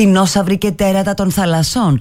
δεινόσαυροι και τέρατα των θαλασσών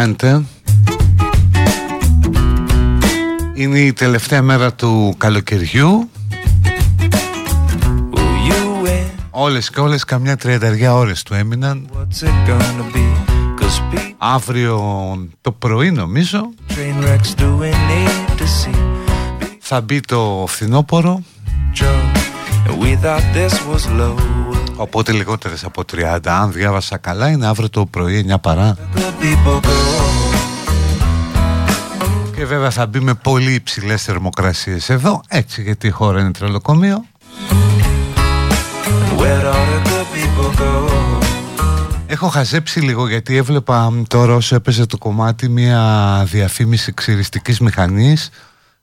κάνετε. Είναι η τελευταία μέρα του καλοκαιριού. Όλες και όλες καμιά τριανταριά ώρες του έμειναν. Αύριο το πρωί νομίζω Θα μπει το φθινόπωρο. Οπότε λιγότερες από 30 Αν διάβασα καλά είναι αύριο το πρωί 9 παρά. Και βέβαια θα μπει με πολύ υψηλές θερμοκρασίες εδώ Έτσι γιατί η χώρα είναι τρελοκομείο. Έχω χαζέψει λίγο γιατί έβλεπα τώρα όσο έπαιζε το κομμάτι μια διαφήμιση ξυριστικής μηχανής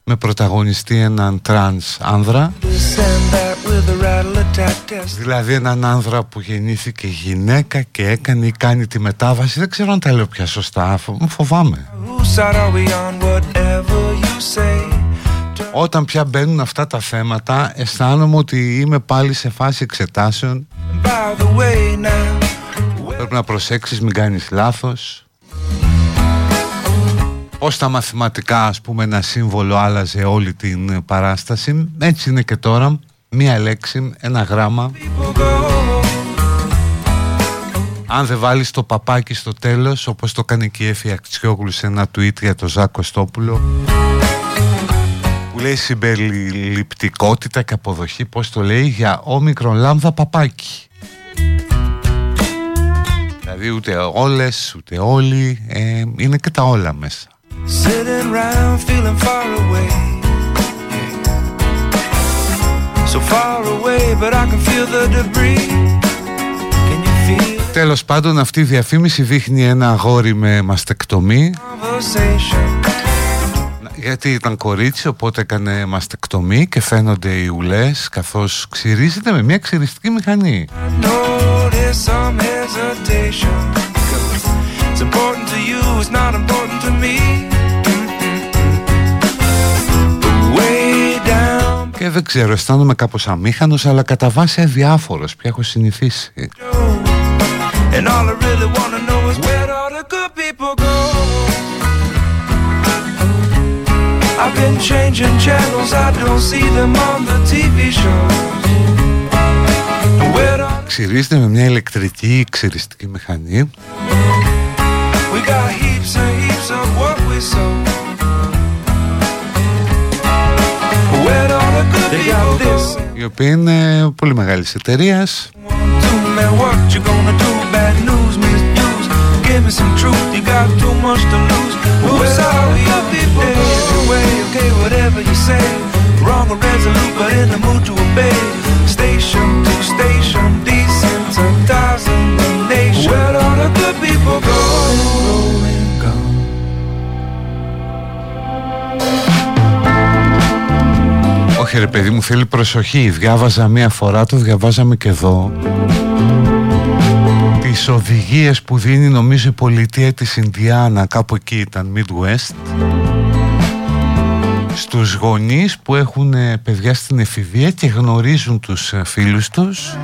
με πρωταγωνιστή έναν τρανς άνδρα Δηλαδή έναν άνδρα που γεννήθηκε γυναίκα και έκανε ή κάνει τη μετάβαση. Δεν ξέρω αν τα λέω πια σωστά, μου φοβάμαι. Όταν πια μπαίνουν αυτά τα θέματα αισθάνομαι ότι είμαι πάλι σε φάση εξετάσεων. Πρέπει να προσέξεις μην κάνεις λάθος. Πώς τα μαθηματικά ας πούμε ένα σύμβολο άλλαζε όλη την παράσταση. Έτσι είναι και τώρα Μία λέξη, ένα γράμμα. Αν δεν βάλεις το παπάκι στο τέλος Όπως το κάνει και η Έφη Αξιόγλου σε ένα tweet για το Ζάκο Στόπουλο Που λέει συμπεριληπτικότητα και αποδοχή Πώς το λέει για όμικρον λάμδα παπάκι. Δηλαδή ούτε όλες ούτε όλοι ε, Είναι και τα όλα μέσα. Sitting around feeling far away So far away but I can feel the debris. Can you feel; Τέλος πάντων αυτή η διαφήμιση δείχνει ένα αγόρι με μαστεκτομή. Γιατί ήταν κορίτσι οπότε έκανε μαστεκτομή και φαίνονται οι ουλές καθώς ξυρίζεται με μια ξυριστική μηχανή. It's important to you, it's not important και δεν ξέρω, αισθάνομαι κάπως αμήχανος αλλά κατά βάση αδιάφορος, πια έχω συνηθίσει. And all I really wanna know is where all the good people go. I've been changing channels, I don't see them on the TV shows. Ξυρίζεται με μια ηλεκτρική ξυριστική μηχανή. We got heaps and heaps of what we sow. Η οποία είναι πολύ μεγάλη εταιρεία. Give me some truth, you got too much to lose. Who's all your people? Anyway, okay, whatever you say. Wrong or resolute, but in the mood to obey. Station to station, desensitizing the nation. Where all the good people go? Όχι ρε παιδί μου θέλει προσοχή. Διάβαζα μία φορά το διαβάζαμε και εδώ. Τις οδηγίες που δίνει νομίζω η πολιτεία της Ινδιάνα Κάπου εκεί ήταν Midwest. Στους γονείς που έχουν ε, παιδιά στην εφηβεία Και γνωρίζουν τους ε, φίλους τους.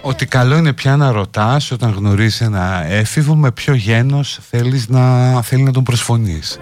Ότι καλό είναι πια να ρωτάς όταν γνωρίζεις ένα έφηβο με ποιο γένος θέλεις να, θέλει να τον προσφωνείς.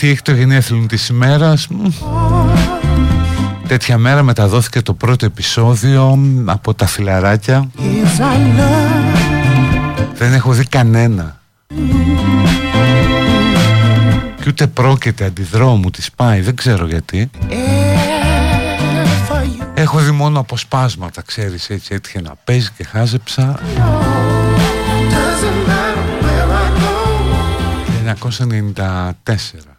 Τι έχει το γενέθλιο της ημέρας. Τέτοια μέρα μεταδόθηκε το πρώτο επεισόδιο από τα φιλαράκια. Δεν έχω δει κανένα. Και ούτε πρόκειται αντιδρόμου της πάει Δεν ξέρω γιατί. Έχω δει μόνο αποσπάσματα Ξέρεις έτσι έτυχε να παίζει και χάζεψα. 1994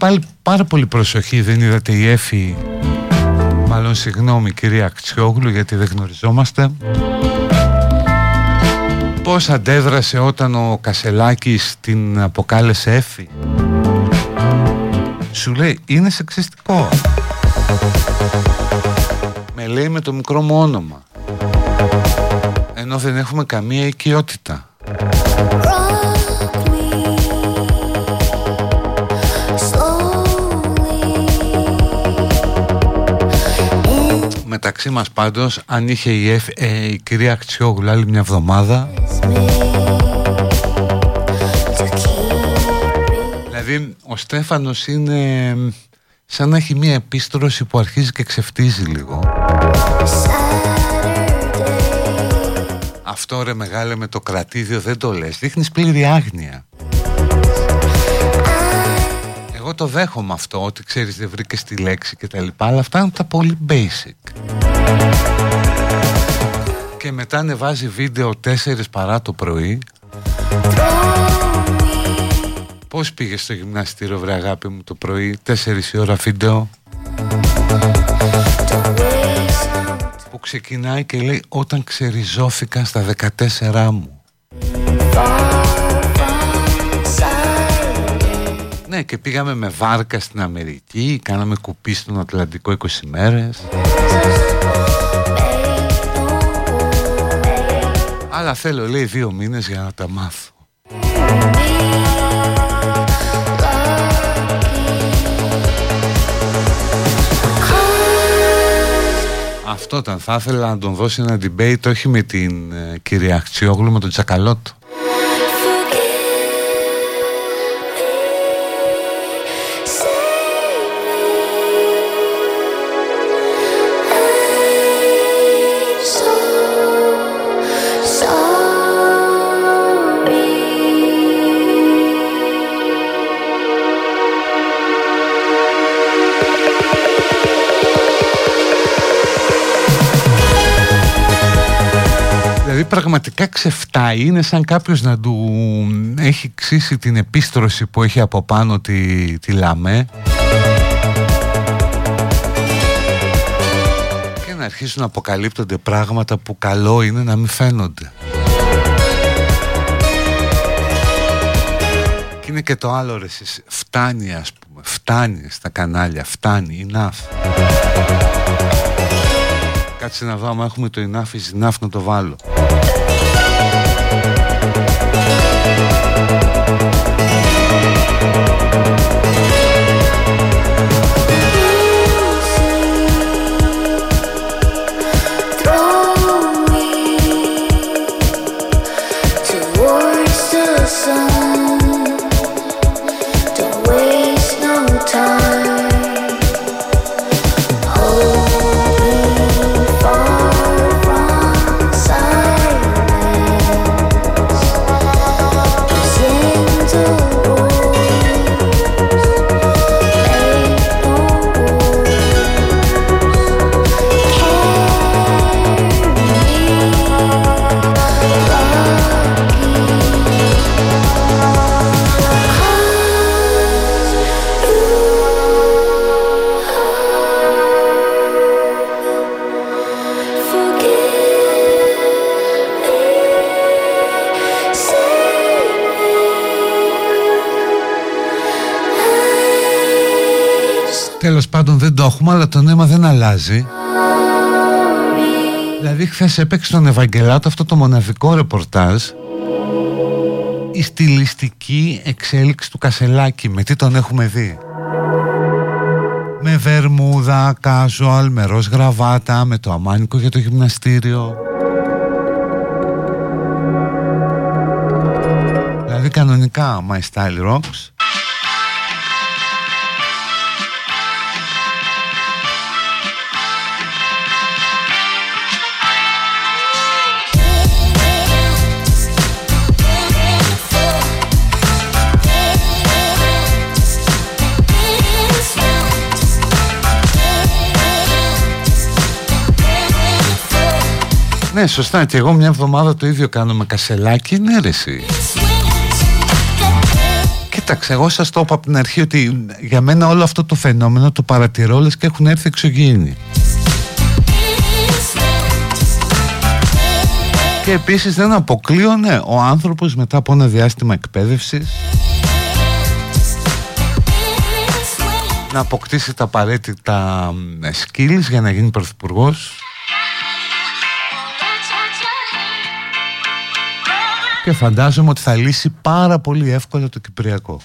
πάλι πάρα πολύ προσοχή δεν είδατε η Έφη Μάλλον συγγνώμη κυρία Αξιόγλου γιατί δεν γνωριζόμαστε. Πώς αντέδρασε όταν ο Κασελάκης την αποκάλεσε έφη Σου λέει είναι σεξιστικό Με λέει με το μικρό μου όνομα. Ενώ δεν έχουμε καμία οικειότητα μεταξύ μας πάντως αν είχε η, Εφ, ε, η κυρία Αξιόγλου άλλη μια εβδομάδα. Δηλαδή ο Στέφανος είναι σαν να έχει μια επίστρωση που αρχίζει και ξεφτίζει λίγο. Αυτό ρε μεγάλε με το κρατήδιο δεν το λες. Δείχνεις πλήρη άγνοια εγώ το δέχομαι αυτό ότι ξέρεις δεν βρήκες τη λέξη και τα λοιπά αλλά αυτά είναι τα πολύ basic. Και μετά ανεβάζει βίντεο 4 παρά το πρωί. Πώς πήγες στο γυμναστήριο βρε αγάπη μου το πρωί 4 η ώρα βίντεο; Που ξεκινάει και λέει όταν ξεριζώθηκαν στα 14 μου Ναι και πήγαμε με βάρκα στην Αμερική Κάναμε κουπί στον Ατλαντικό 20 μέρες. Αλλά θέλω λέει δύο μήνες για να τα μάθω. Αυτό ήταν, θα ήθελα να τον δώσει ένα debate όχι με την ε, κυρία Αξιόγλου, με τον Τσακαλώτο πραγματικά ξεφτάει είναι σαν κάποιος να του έχει ξύσει την επίστρωση που έχει από πάνω τη, τη λαμέ. Και να αρχίσουν να αποκαλύπτονται πράγματα που καλό είναι να μην φαίνονται. Και είναι και το άλλο ρε εσείς φτάνει ας πούμε φτάνει στα κανάλια φτάνει enough. Κάτσε να δω άμα έχουμε το enough is enough να το βάλω Thank you. Αλλάζει Δηλαδή χθες έπαιξε τον Ευαγγελάτο αυτό το μοναδικό ρεπορτάζ. Η στιλιστική εξέλιξη του Κασελάκη. Με τι τον έχουμε δει; Με βερμούδα, casual, με ροζ γραβάτα Με το αμάνικο για το γυμναστήριο. Δηλαδή κανονικά My Style Rocks Ναι, σωστά. Και εγώ μια εβδομάδα το ίδιο κάνω με κασελάκι. Ναι, ρε, εσύ. Κοίταξε, εγώ σας το είπα από την αρχή ότι για μένα όλο αυτό το φαινόμενο το παρατηρώ λες και έχουν έρθει εξωγήινοι. Και επίσης δεν αποκλείωνε ναι, ο άνθρωπος μετά από ένα διάστημα εκπαίδευσης να αποκτήσει τα απαραίτητα skills για να γίνει πρωθυπουργός και φαντάζομαι ότι θα λύσει πάρα πολύ εύκολα το Κυπριακό.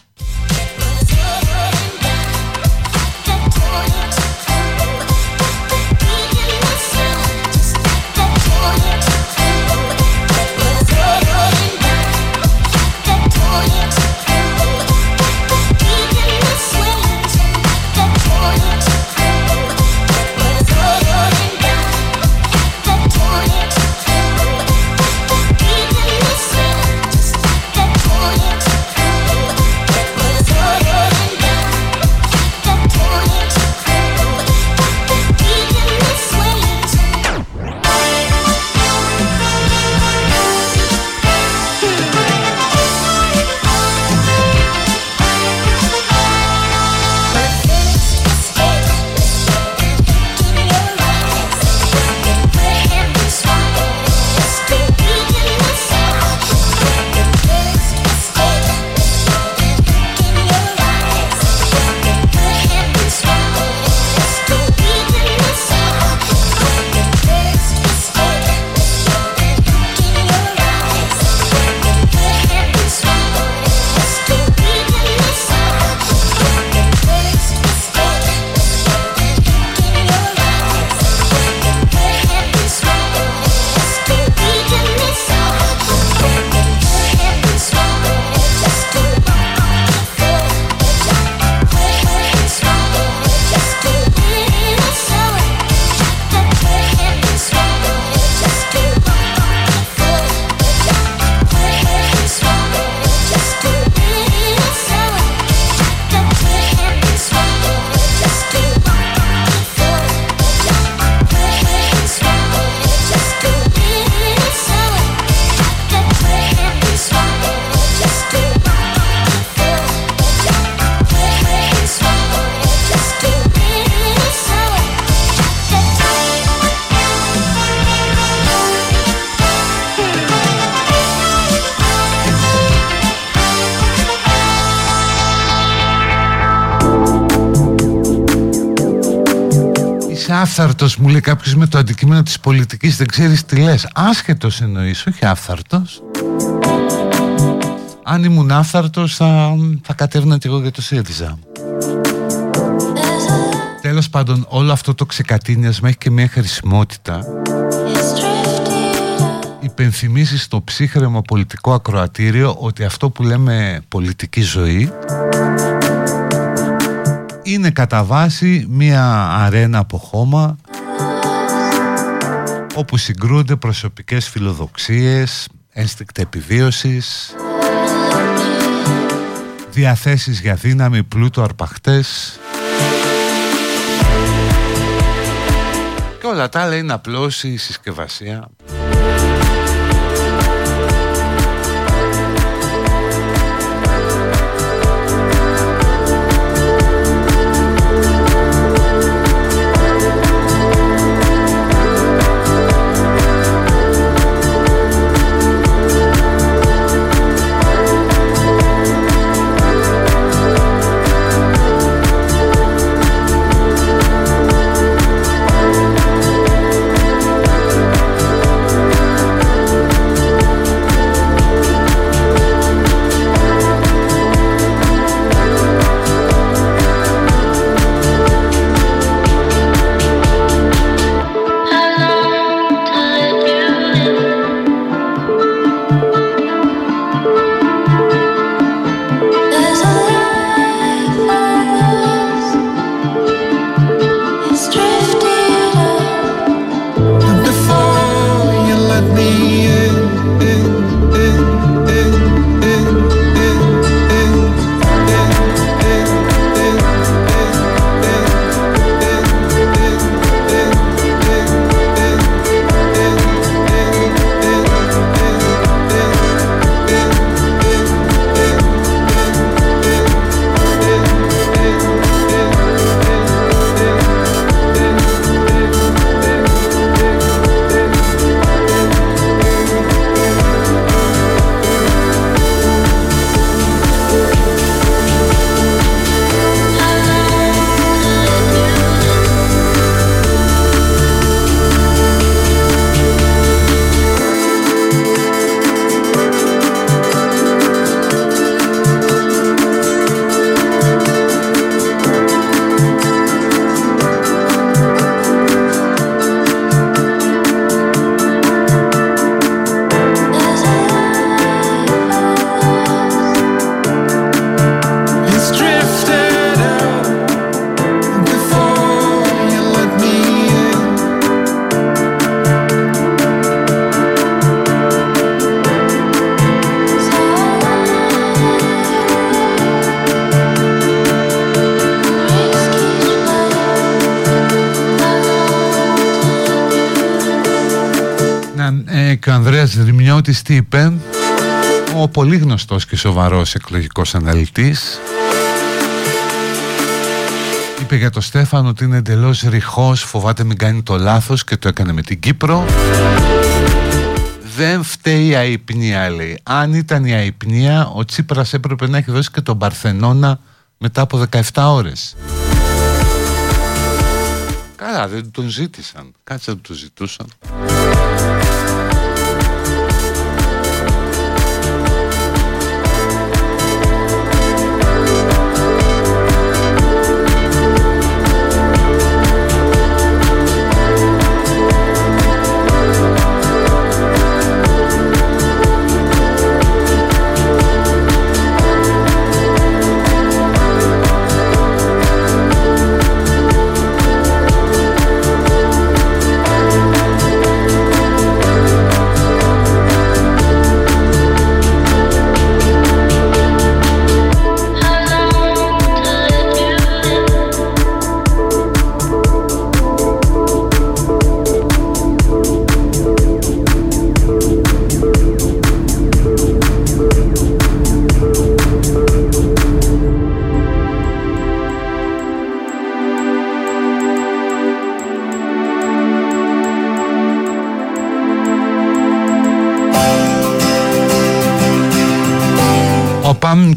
Άφθαρτος μου λέει κάποιος με το αντικείμενο της πολιτικής δεν ξέρεις τι λες. Άσχετος εννοείς όχι άφθαρτος αν ήμουν άφθαρτος θα, θα κατέβαινα και εγώ για το ΣΥΡΙΖΑ. Τέλος πάντων όλο αυτό το ξεκατίνιασμα έχει και μια χρησιμότητα. Υπενθυμίσεις στο ψύχρεμο πολιτικό ακροατήριο ότι αυτό που λέμε πολιτική ζωή είναι κατά βάση μία αρένα από χώμα όπου συγκρούνται προσωπικές φιλοδοξίες, ένστικτα επιβίωσης, διαθέσεις για δύναμη, πλούτο, αρπαχτές. Και όλα τα άλλα είναι απλώς η συσκευασία Δρυμιώτης τι είπε ο πολύ γνωστός και σοβαρός εκλογικός αναλυτής. Είπε για το Στέφανο ότι είναι εντελώς ρηχός φοβάται μην κάνει το λάθος και το έκανε με την Κύπρο. Δεν φταίει η αϊπνία λέει. Αν ήταν η αϊπνία ο Τσίπρας έπρεπε να έχει δώσει και τον Παρθενώνα μετά από 17 ώρες. Καλά δεν τον ζήτησαν. Κάτσε να τον ζητούσαν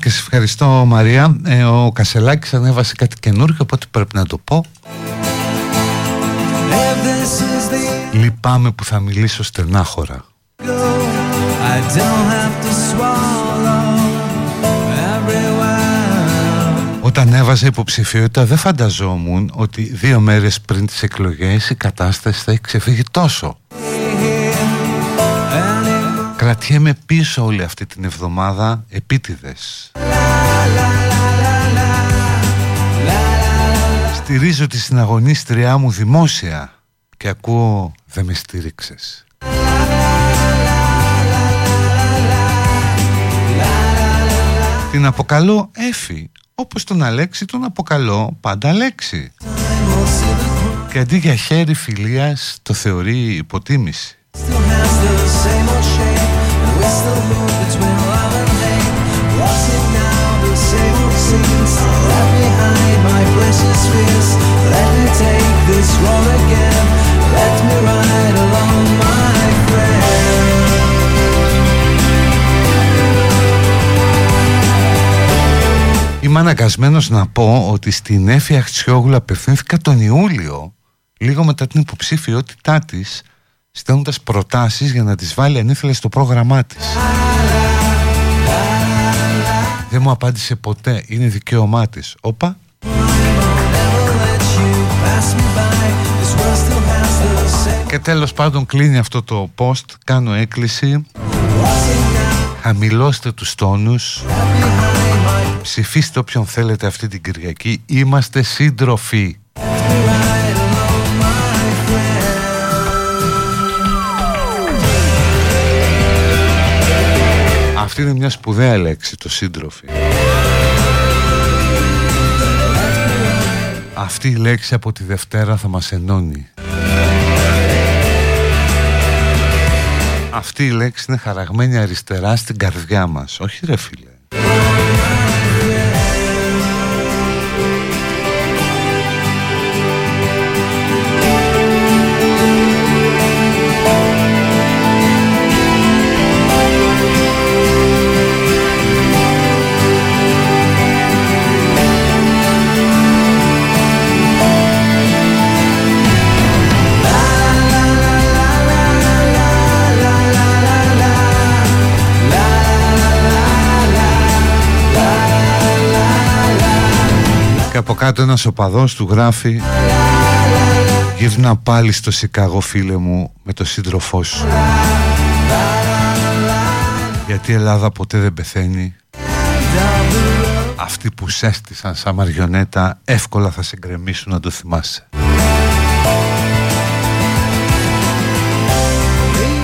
και σε ευχαριστώ Μαρία. Ε, Ο Κασελάκης ανέβασε κάτι καινούργιο Οπότε πρέπει να το πω. Λυπάμαι που θα μιλήσω στενάχωρα. Όταν έβαζε υποψηφιότητα δεν φανταζόμουν ότι δύο μέρες πριν τις εκλογές η κατάσταση θα έχει ξεφύγει τόσο. Κρατιέμαι πίσω όλη αυτή την εβδομάδα επίτηδες Στηρίζω τη συναγωνίστριά μου δημόσια και ακούω δεν με στήριξες Την αποκαλώ Έφη όπως τον Αλέξη τον αποκαλώ πάντα Αλέξη. Και αντί για χέρι φιλίας το θεωρεί υποτίμηση Είμαι αναγκασμένος να πω ότι στην Έφη Αχτσιόγλου απευθύνθηκα τον Ιούλιο λίγο μετά την υποψήφιότητά της στέλνοντας προτάσεις για να τις βάλει αν ήθελε στο πρόγραμμά της δεν μου απάντησε ποτέ. Είναι δικαίωμά της. Όπα. Και τέλος πάντων κλείνει αυτό το post. Κάνω έκκληση. Χαμηλώστε τους τόνους. Ψηφίστε όποιον θέλετε αυτή την Κυριακή. Είμαστε σύντροφοι Αυτή είναι μια σπουδαία λέξη, το σύντροφι. Αυτή η λέξη από τη Δευτέρα θα μας ενώνει. Αυτή η λέξη είναι χαραγμένη αριστερά στην καρδιά μας. Όχι ρε φίλε. Από κάτω ένας οπαδός του γράφει Γύρνα πάλι στο Σικάγο φίλε μου με το σύντροφό σου Γιατί η Ελλάδα ποτέ δεν πεθαίνει. Αυτοί που σέστησαν σαν μαριονέτα εύκολα θα σε γκρεμίσουν να το θυμάσαι.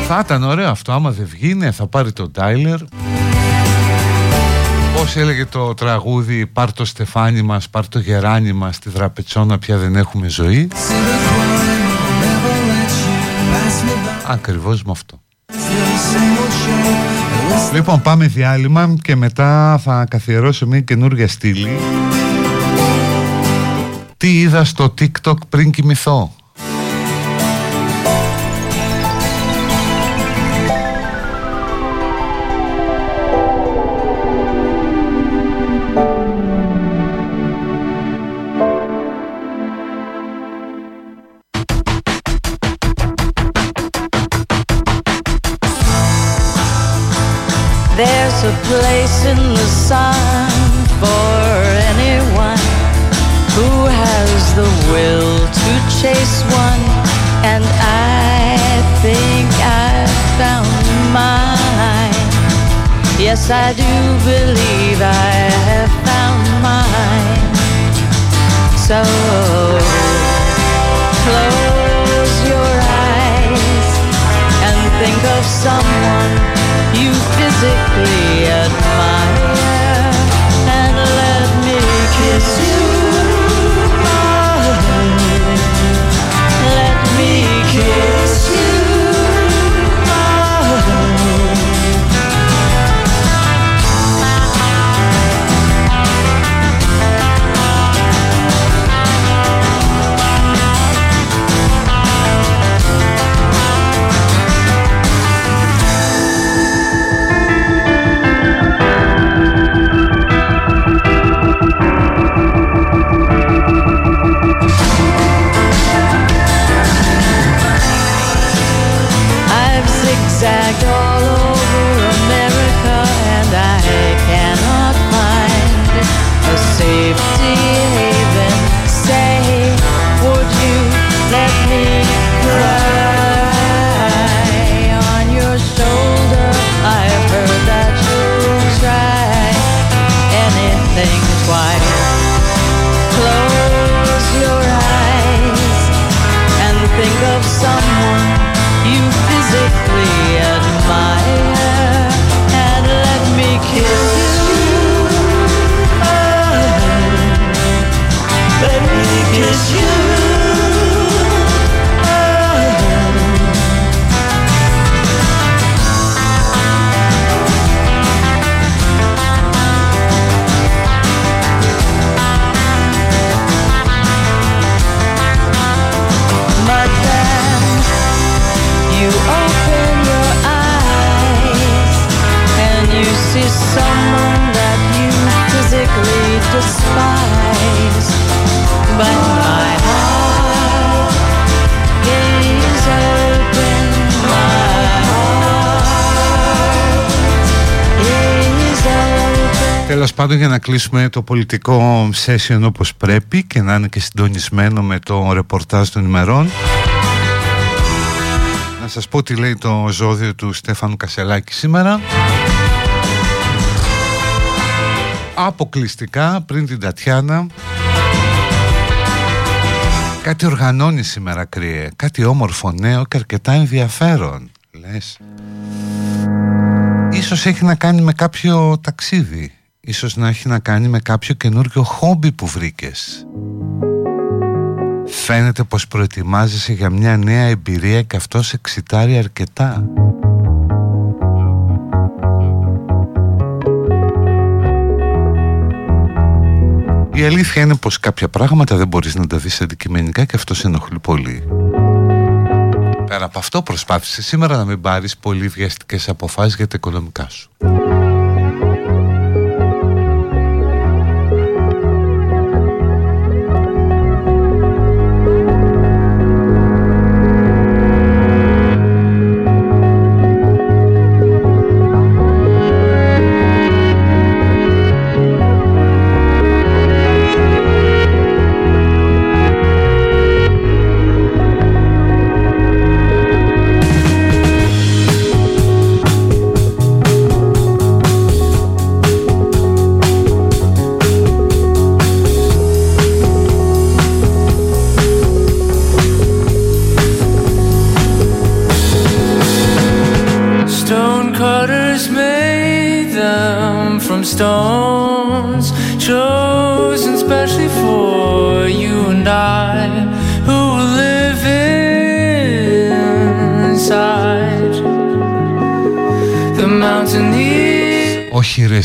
Θα ήταν ωραίο αυτό. Άμα δεν βγει θα πάρει τον Τάιλερ Πώς έλεγε το τραγούδι «Πάρ το στεφάνι μας, πάρ το γεράνι μας, στη δραπετσόνα πια δεν έχουμε ζωή» Ακριβώς με αυτό. Λοιπόν πάμε διάλειμμα και μετά θα καθιερώσω μια καινούργια στήλη. Τι είδα στο TikTok πριν κοιμηθώ; a place in the sun for anyone who has the will to chase one. And I think I've found mine. Yes, I do believe I have found mine. So close your eyes and think of someone you physically admire and let me kiss you. Τέλος πάντων για να κλείσουμε το πολιτικό session όπως πρέπει και να είναι και συντονισμένο με το ρεπορτάζ των ημερών να σας πω τι λέει το ζώδιο του Στέφανου Κασελάκη σήμερα Αποκλειστικά πριν την Τατιάνα. Κάτι οργανώνει σήμερα κρύε. Κάτι όμορφο νέο και αρκετά ενδιαφέρον Λες. Ίσως έχει να κάνει με κάποιο ταξίδι. Ίσως να έχει να κάνει με κάποιο καινούργιο χόμπι που βρήκες. Φαίνεται πως προετοιμάζεσαι για μια νέα εμπειρία και αυτός σε εξητάρει αρκετά Η αλήθεια είναι πως κάποια πράγματα δεν μπορείς να τα δεις αντικειμενικά και αυτό σε ενοχλεί πολύ. Πέρα από αυτό προσπάθησε σήμερα να μην πάρεις πολύ βιαστικές αποφάσεις για τα οικονομικά σου.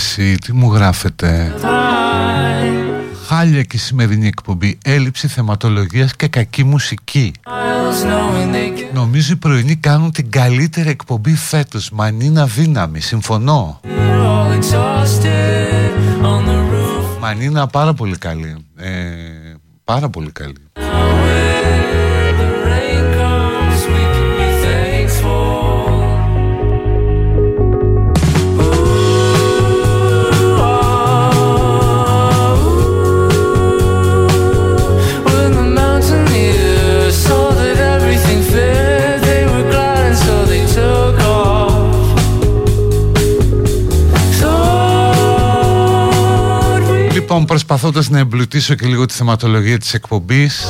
Όχι ρε εσύ, τι μου γράφετε; Χάλια και η σημερινή εκπομπή Έλλειψη θεματολογίας και κακή μουσική. Νομίζω οι πρωινοί κάνουν την καλύτερη εκπομπή φέτος Μανίνα δύναμη, συμφωνώ. Μανίνα πάρα πολύ καλή. Ε, Πάρα πολύ καλή Λοιπόν, προσπαθώντας να εμπλουτίσω και λίγο τη θεματολογία της εκπομπής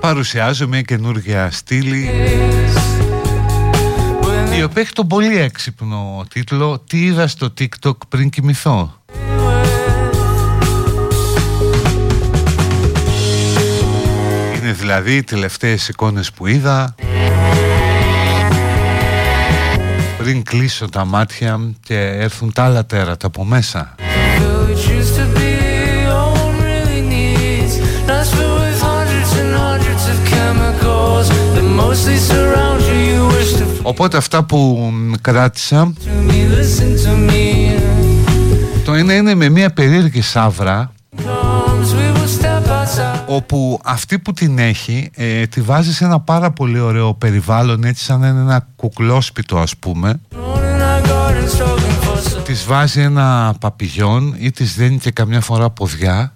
Παρουσιάζω μια καινούργια στήλη η οποία έχει τον πολύ έξυπνο τίτλο «Τι είδα στο TikTok πριν κοιμηθώ». Είναι δηλαδή οι τελευταίες εικόνες που είδα πριν κλείσω τα μάτια και έρθουν τα άλλα τέρατα από μέσα. Οπότε αυτά που κράτησα Το ένα είναι με μια περίεργη σαύρα όπου αυτή που την έχει ε, τη βάζει σε ένα πάρα πολύ ωραίο περιβάλλον έτσι σαν ένα κουκλόσπιτο ας πούμε. Της βάζει ένα παπηγιόν ή της δίνει και καμιά φορά ποδιά.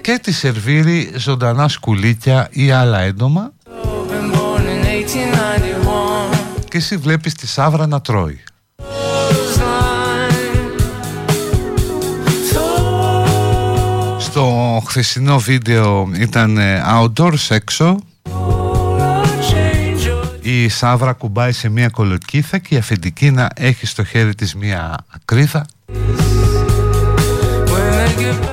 Και τη σερβίρει ζωντανά σκουλίκια ή άλλα έντομα. Και εσύ βλέπεις τη σάβρα να τρώει χθεσινό βίντεο ήταν ε, outdoors έξω Η Σάβρα κουμπάει σε μια κολοκύθα και η αφεντική να έχει στο χέρι της μια ακρίδα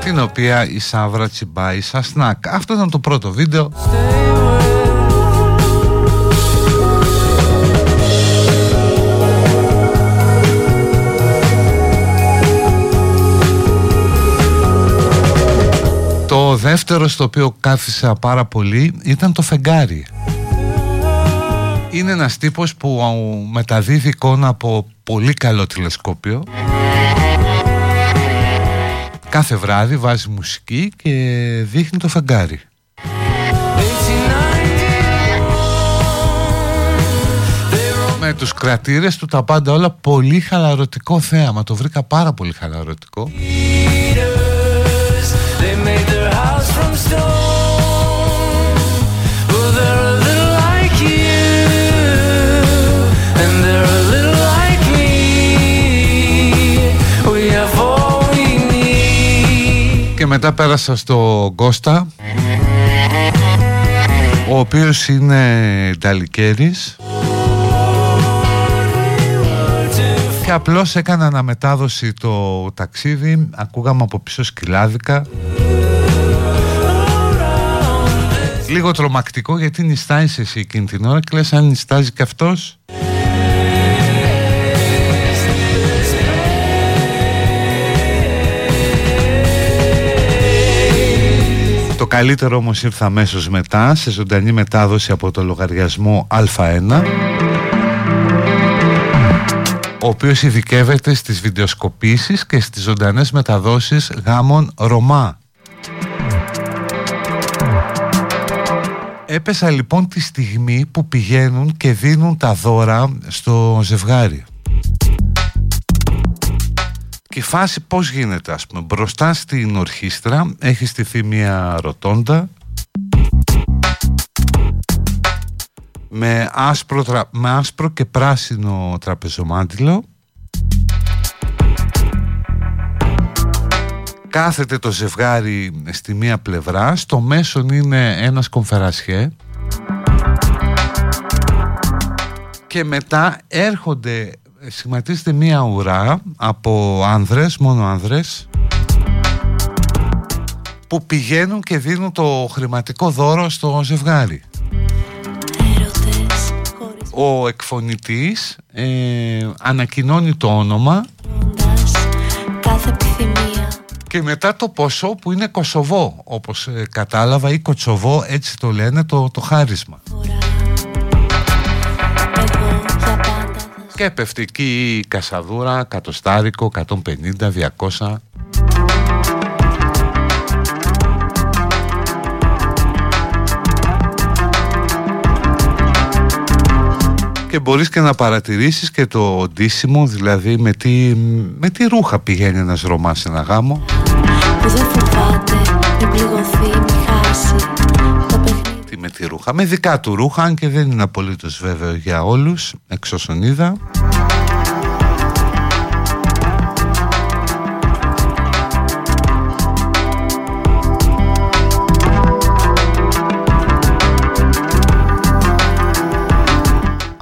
την οποία η Σάβρα τσιμπάει σαν σνακ. Αυτό ήταν το πρώτο βίντεο. Το δεύτερο στο οποίο κάθισα πάρα πολύ ήταν το φεγγάρι. Είναι ένας τύπος που μεταδίδει εικόνα από πολύ καλό τηλεσκόπιο. Κάθε βράδυ βάζει μουσική και δείχνει το φεγγάρι. Με τους κρατήρες του τα πάντα όλα πολύ χαλαρωτικό θέαμα. Το βρήκα πάρα πολύ χαλαρωτικό. Και μετά πέρασα στο Κώστα ο οποίος είναι Νταλικέρης. Και απλώς έκανα αναμετάδοση το ταξίδι ακούγαμε από πίσω σκυλάδικα Λίγο τρομακτικό γιατί νιστάζεις εσύ εκείνη την ώρα και λες αν νιστάζει και αυτός Το καλύτερο όμως ήρθε αμέσως μετά σε ζωντανή μετάδοση από το λογαριασμό Α1 ο οποίος ειδικεύεται στις βιντεοσκοπήσεις και στις ζωντανές μεταδόσεις γάμων Ρωμά Έπεσα λοιπόν τη στιγμή που πηγαίνουν και δίνουν τα δώρα στο ζευγάρι. Και η φάση πώς γίνεται ας πούμε. Μπροστά στην ορχήστρα έχει στηθεί μια ρωτώντα με άσπρο, με άσπρο και πράσινο τραπεζομάντιλο κάθεται το ζευγάρι στη μία πλευρά, στο μέσον είναι ένας κομφερασιέ και μετά έρχονται, σχηματίζεται μία ουρά από άνδρες, μόνο άνδρες που πηγαίνουν και δίνουν το χρηματικό δώρο στο ζευγάρι. Έρωτες χωρίς Ο εκφωνητής ε, ανακοινώνει το όνομα μοντάς Κάθε επιθυμία και μετά το ποσό που είναι κοσοβό όπως ε, κατάλαβα ή κοτσοβό έτσι το λένε το, το χάρισμα. φορά Εγώ για πάντα θα σου Και έπεφτε εκεί η κασαδούρα, κατοστάρικο, 150, 200. Και μπορείς και να παρατηρήσεις και το ντύσιμο, δηλαδή με τι, με τι ρούχα πηγαίνει ένας Ρωμάς σε ένα γάμο. Που δεν φοβάται Μην πληγωθεί, μη χάσει Το παιχνίδι Τι με τι ρούχα, με δικά του ρούχα, αν και δεν είναι απολύτως βέβαιο για όλους, εξ όσων είδα.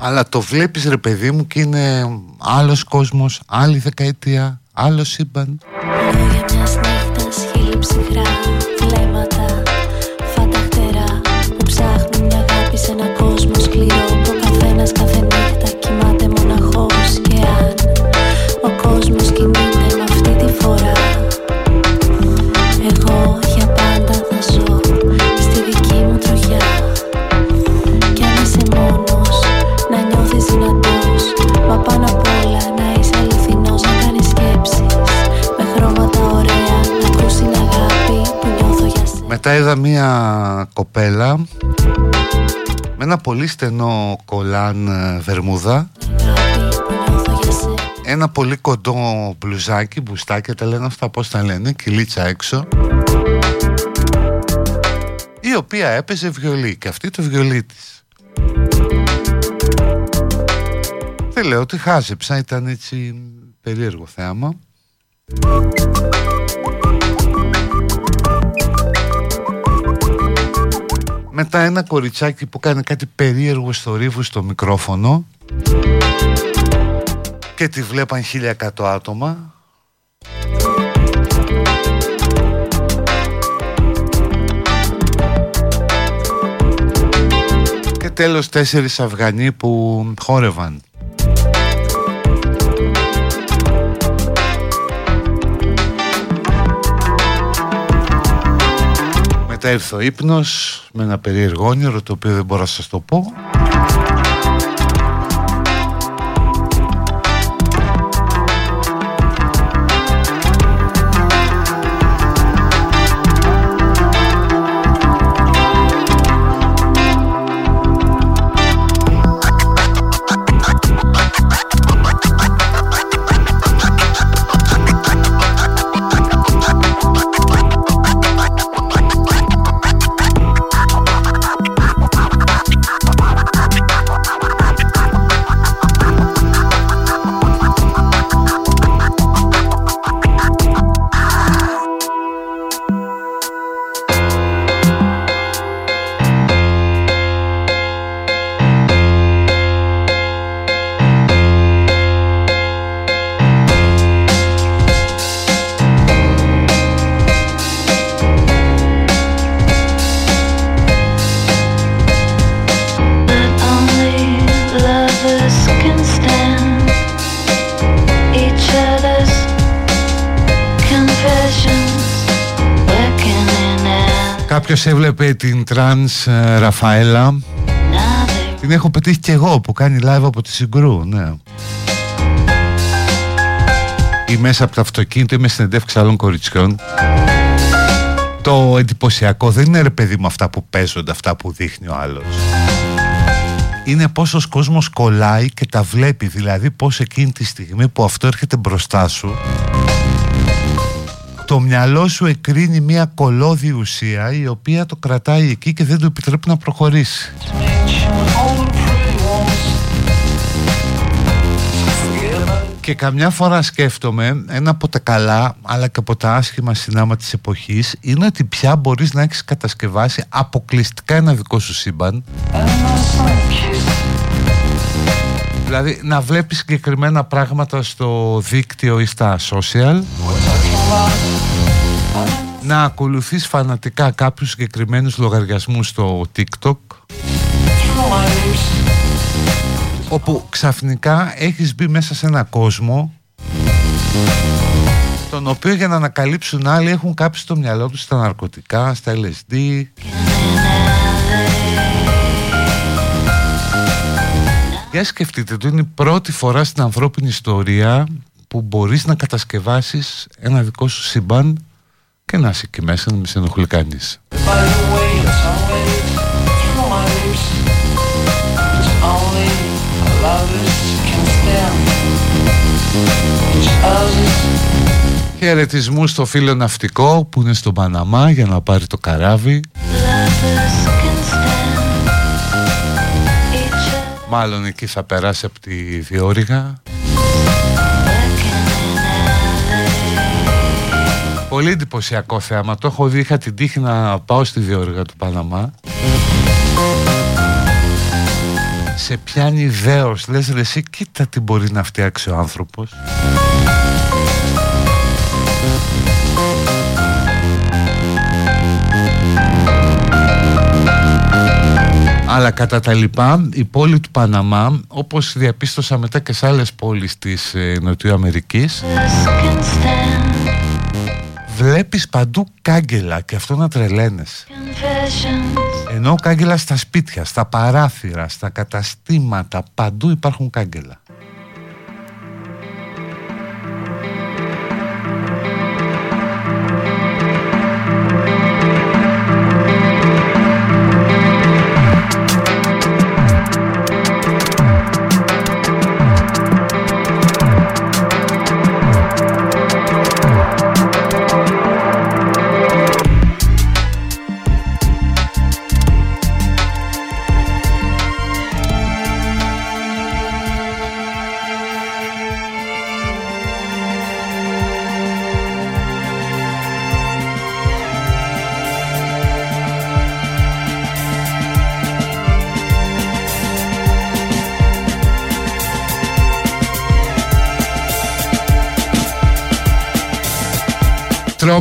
Αλλά το βλέπεις ρε παιδί μου και είναι άλλος κόσμος, άλλη δεκαετία, άλλο σύμπαν. Λόγια μιας νύχτας χείλη ψυχρά Βλέμματα Μετά είδα μία κοπέλα με ένα πολύ στενό κολάν ε, βερμούδα. Αγάπη που νιώθω για σένα ένα πολύ κοντό μπλουζάκι, μπουστάκια τα λένε αυτά πώς τα λένε, κυλίτσα έξω. Η οποία έπαιζε βιολί και αυτή το βιολί της. Δεν λέω ότι χάζεψα, ήταν έτσι περίεργο θέαμα Μετά ένα κοριτσάκι που κάνει κάτι περίεργο στο ρίβου στο μικρόφωνο και τη βλέπαν 1100 άτομα. Και τέλος τέσσερις Αφγανοί που χόρευαν Μετά ήρθε ο ύπνος με ένα περίεργο όνειρο το οποίο δεν μπορώ να σας το πω and Κάποιος έβλεπε την τρανς ε, Ραφαέλα now they Την έχω πετύχει κι εγώ που κάνει live από τη Συγκρού, ναι. Ή μέσα από το αυτοκίνητο ή με συνεντεύξεις άλλων κοριτσιών. Το εντυπωσιακό δεν είναι ρε παιδί μου αυτά που παίζονται, αυτά που δείχνει ο άλλος. Είναι πόσος κόσμος κολλάει και τα βλέπει, δηλαδή πώς εκείνη τη στιγμή που αυτό έρχεται μπροστά σου το μυαλό σου εκρίνει μια κολώδη ουσία η οποία το κρατάει εκεί και δεν του επιτρέπει να προχωρήσει. Και καμιά φορά σκέφτομαι ένα από τα καλά αλλά και από τα άσχημα συνάμα της εποχής είναι ότι πια μπορείς να έχεις κατασκευάσει αποκλειστικά ένα δικό σου σύμπαν Δηλαδή να βλέπεις συγκεκριμένα πράγματα στο δίκτυο ή στα social να ακολουθείς φανατικά κάποιους συγκεκριμένους λογαριασμούς στο TikTok όπου ξαφνικά έχεις μπει μέσα σε ένα κόσμο τον οποίο για να ανακαλύψουν άλλοι έχουν κάψει στο μυαλό τους στα ναρκωτικά, στα LSD Για σκεφτείτε, το είναι η πρώτη φορά στην ανθρώπινη ιστορία που μπορείς να κατασκευάσεις ένα δικό σου σύμπαν και να είσαι εκεί μέσα να μην σε ενοχλεί κανείς. Χαιρετισμού στο φίλο ναυτικό που είναι στον Παναμά για να πάρει το καράβι. Μάλλον εκεί θα περάσει από τη διόρυγα. Πολύ εντυπωσιακό θέαμα. Το έχω δει, είχα την τύχη να πάω στη διόρυγα του Παναμά. Σε πιάνει δέος, λες ρε εσύ κοίτα τι μπορεί να φτιάξει ο άνθρωπος. Αλλά κατά τα λοιπά η πόλη του Παναμά όπως διαπίστωσα μετά και σε άλλες πόλεις της ε, Νοτιοαμερικής Βλέπεις παντού κάγκελα και αυτό να τρελαίνες Ενώ κάγκελα στα σπίτια, στα παράθυρα, στα καταστήματα Παντού υπάρχουν κάγκελα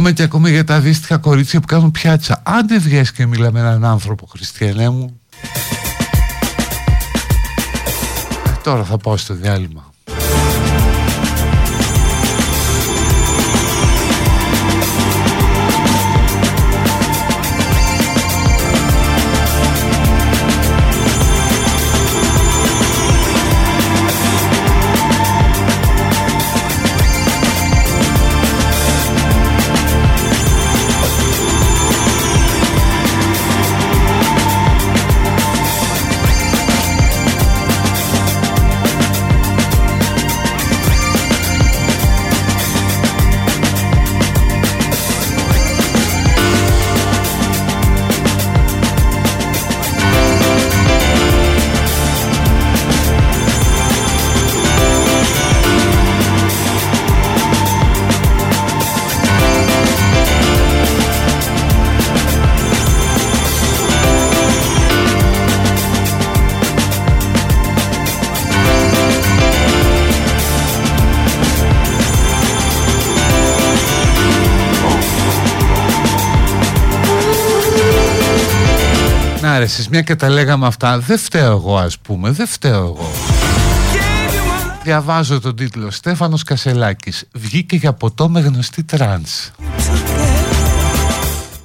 Τρώμε και ακούμε για τα αντίστοιχα κορίτσια που κάνουν πιάτσα. Αν δεν βγες και μιλάμε με έναν άνθρωπο, Χριστιανέ μου. Τώρα θα πάω στο διάλειμμα. Μια και τα λέγαμε αυτά Δεν φταίω εγώ ας πούμε Δεν φταίω εγώ. Διαβάζω τον τίτλο Στέφανος Κασελάκης Βγήκε για ποτό με γνωστή τρανς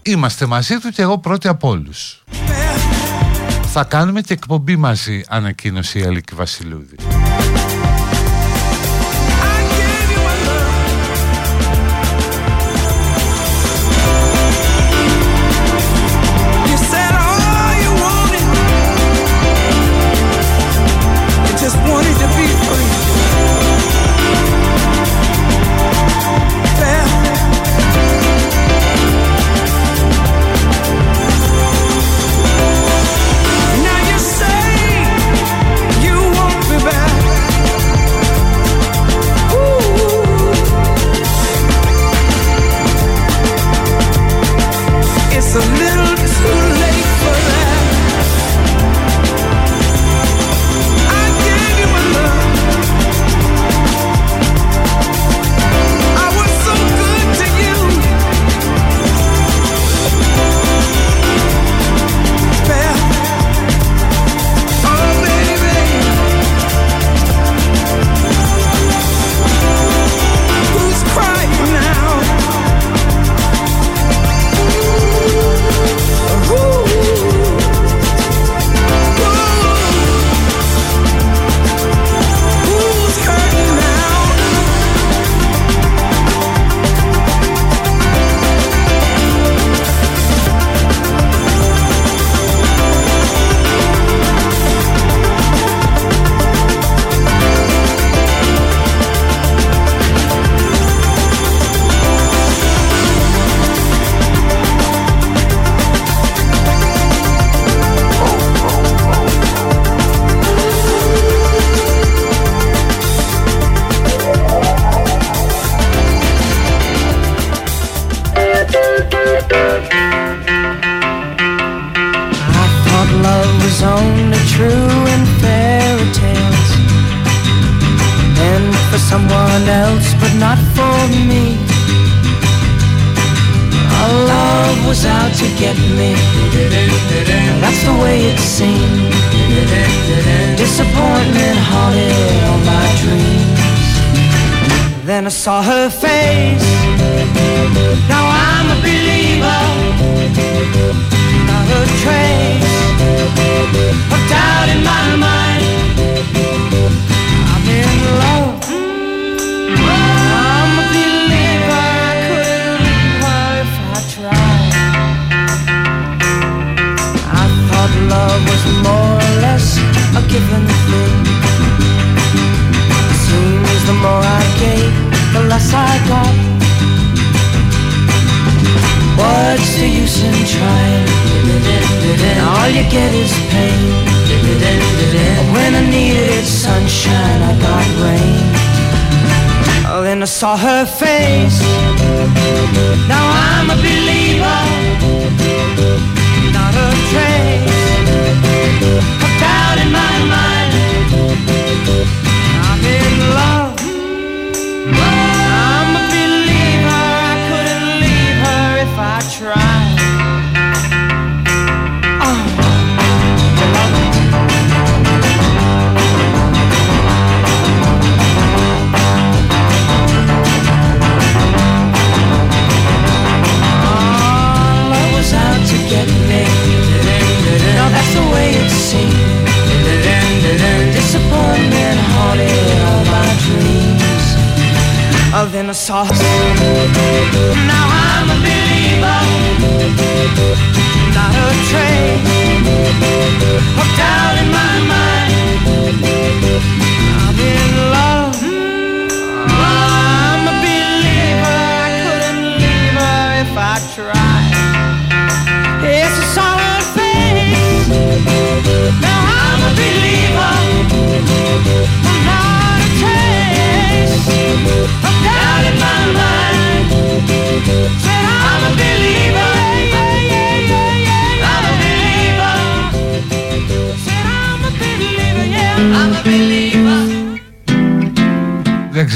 Είμαστε μαζί του και εγώ πρώτοι από όλους. Θα κάνουμε και εκπομπή μαζί Ανακοίνωσε η Αλίκη Βασιλούδη just wanted to be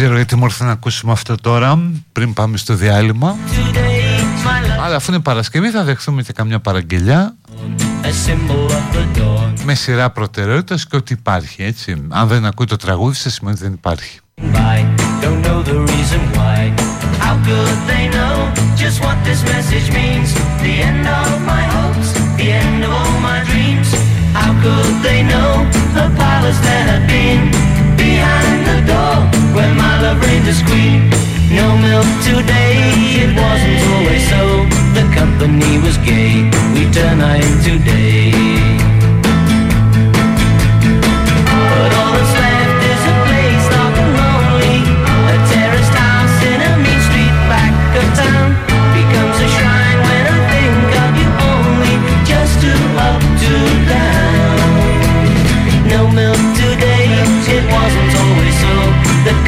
ξέρω γιατί μου ήρθε να ακούσουμε αυτό τώρα πριν πάμε στο διάλειμμα Today, my love, αλλά αφού είναι Παρασκευή θα δεχθούμε και καμιά παραγγελιά a symbol of the dawn. με σειρά προτεραιότητας και ότι υπάρχει έτσι αν δεν ακούει το τραγούδι σας σημαίνει ότι δεν υπάρχει by. Don't know the reason why. How could they know just what this message means? The end of my hopes, the end of all my dreams. How could they know the palace that had been; behind the door where my love reigned queen? No milk today, it wasn't always so. The company was gay, we turn night today. But all that's left is a place dark and lonely. A terraced house in a mean street back of town becomes a shrine when I think of you only. Just to up to down. No milk today, it wasn't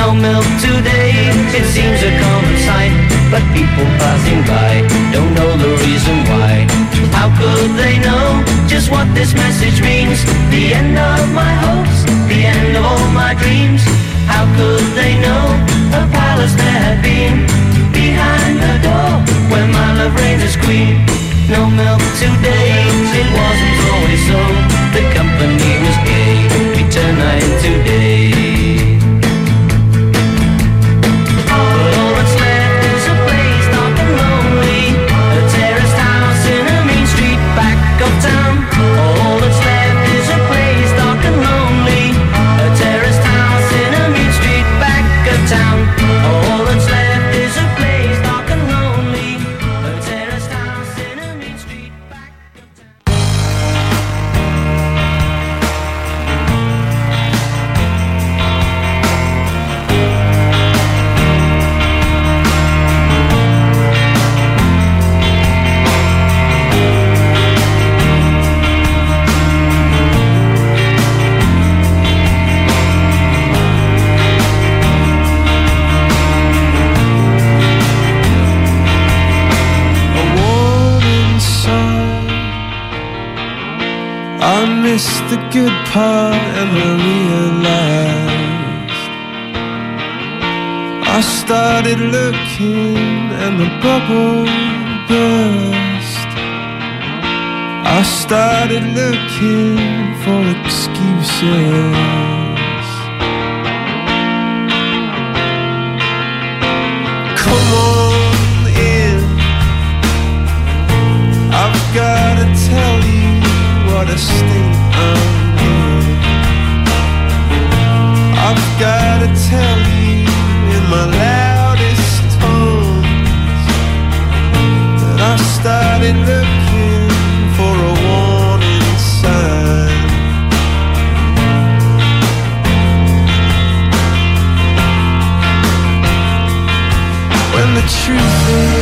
No milk today, it seems a common sight. But people passing by don't know the reason why. How could they know just what this message means? The end of my hopes, the end of all my dreams. How could they know a palace there had been behind the door where my love reigned as queen? No milk today, it wasn't always so. The company good part I realized. I started looking and the bubble burst. I started looking for excuses. Come on in. I've gotta tell you what a state I'm. I've gotta tell you in my loudest tones that I started looking for a warning sign. When the truth is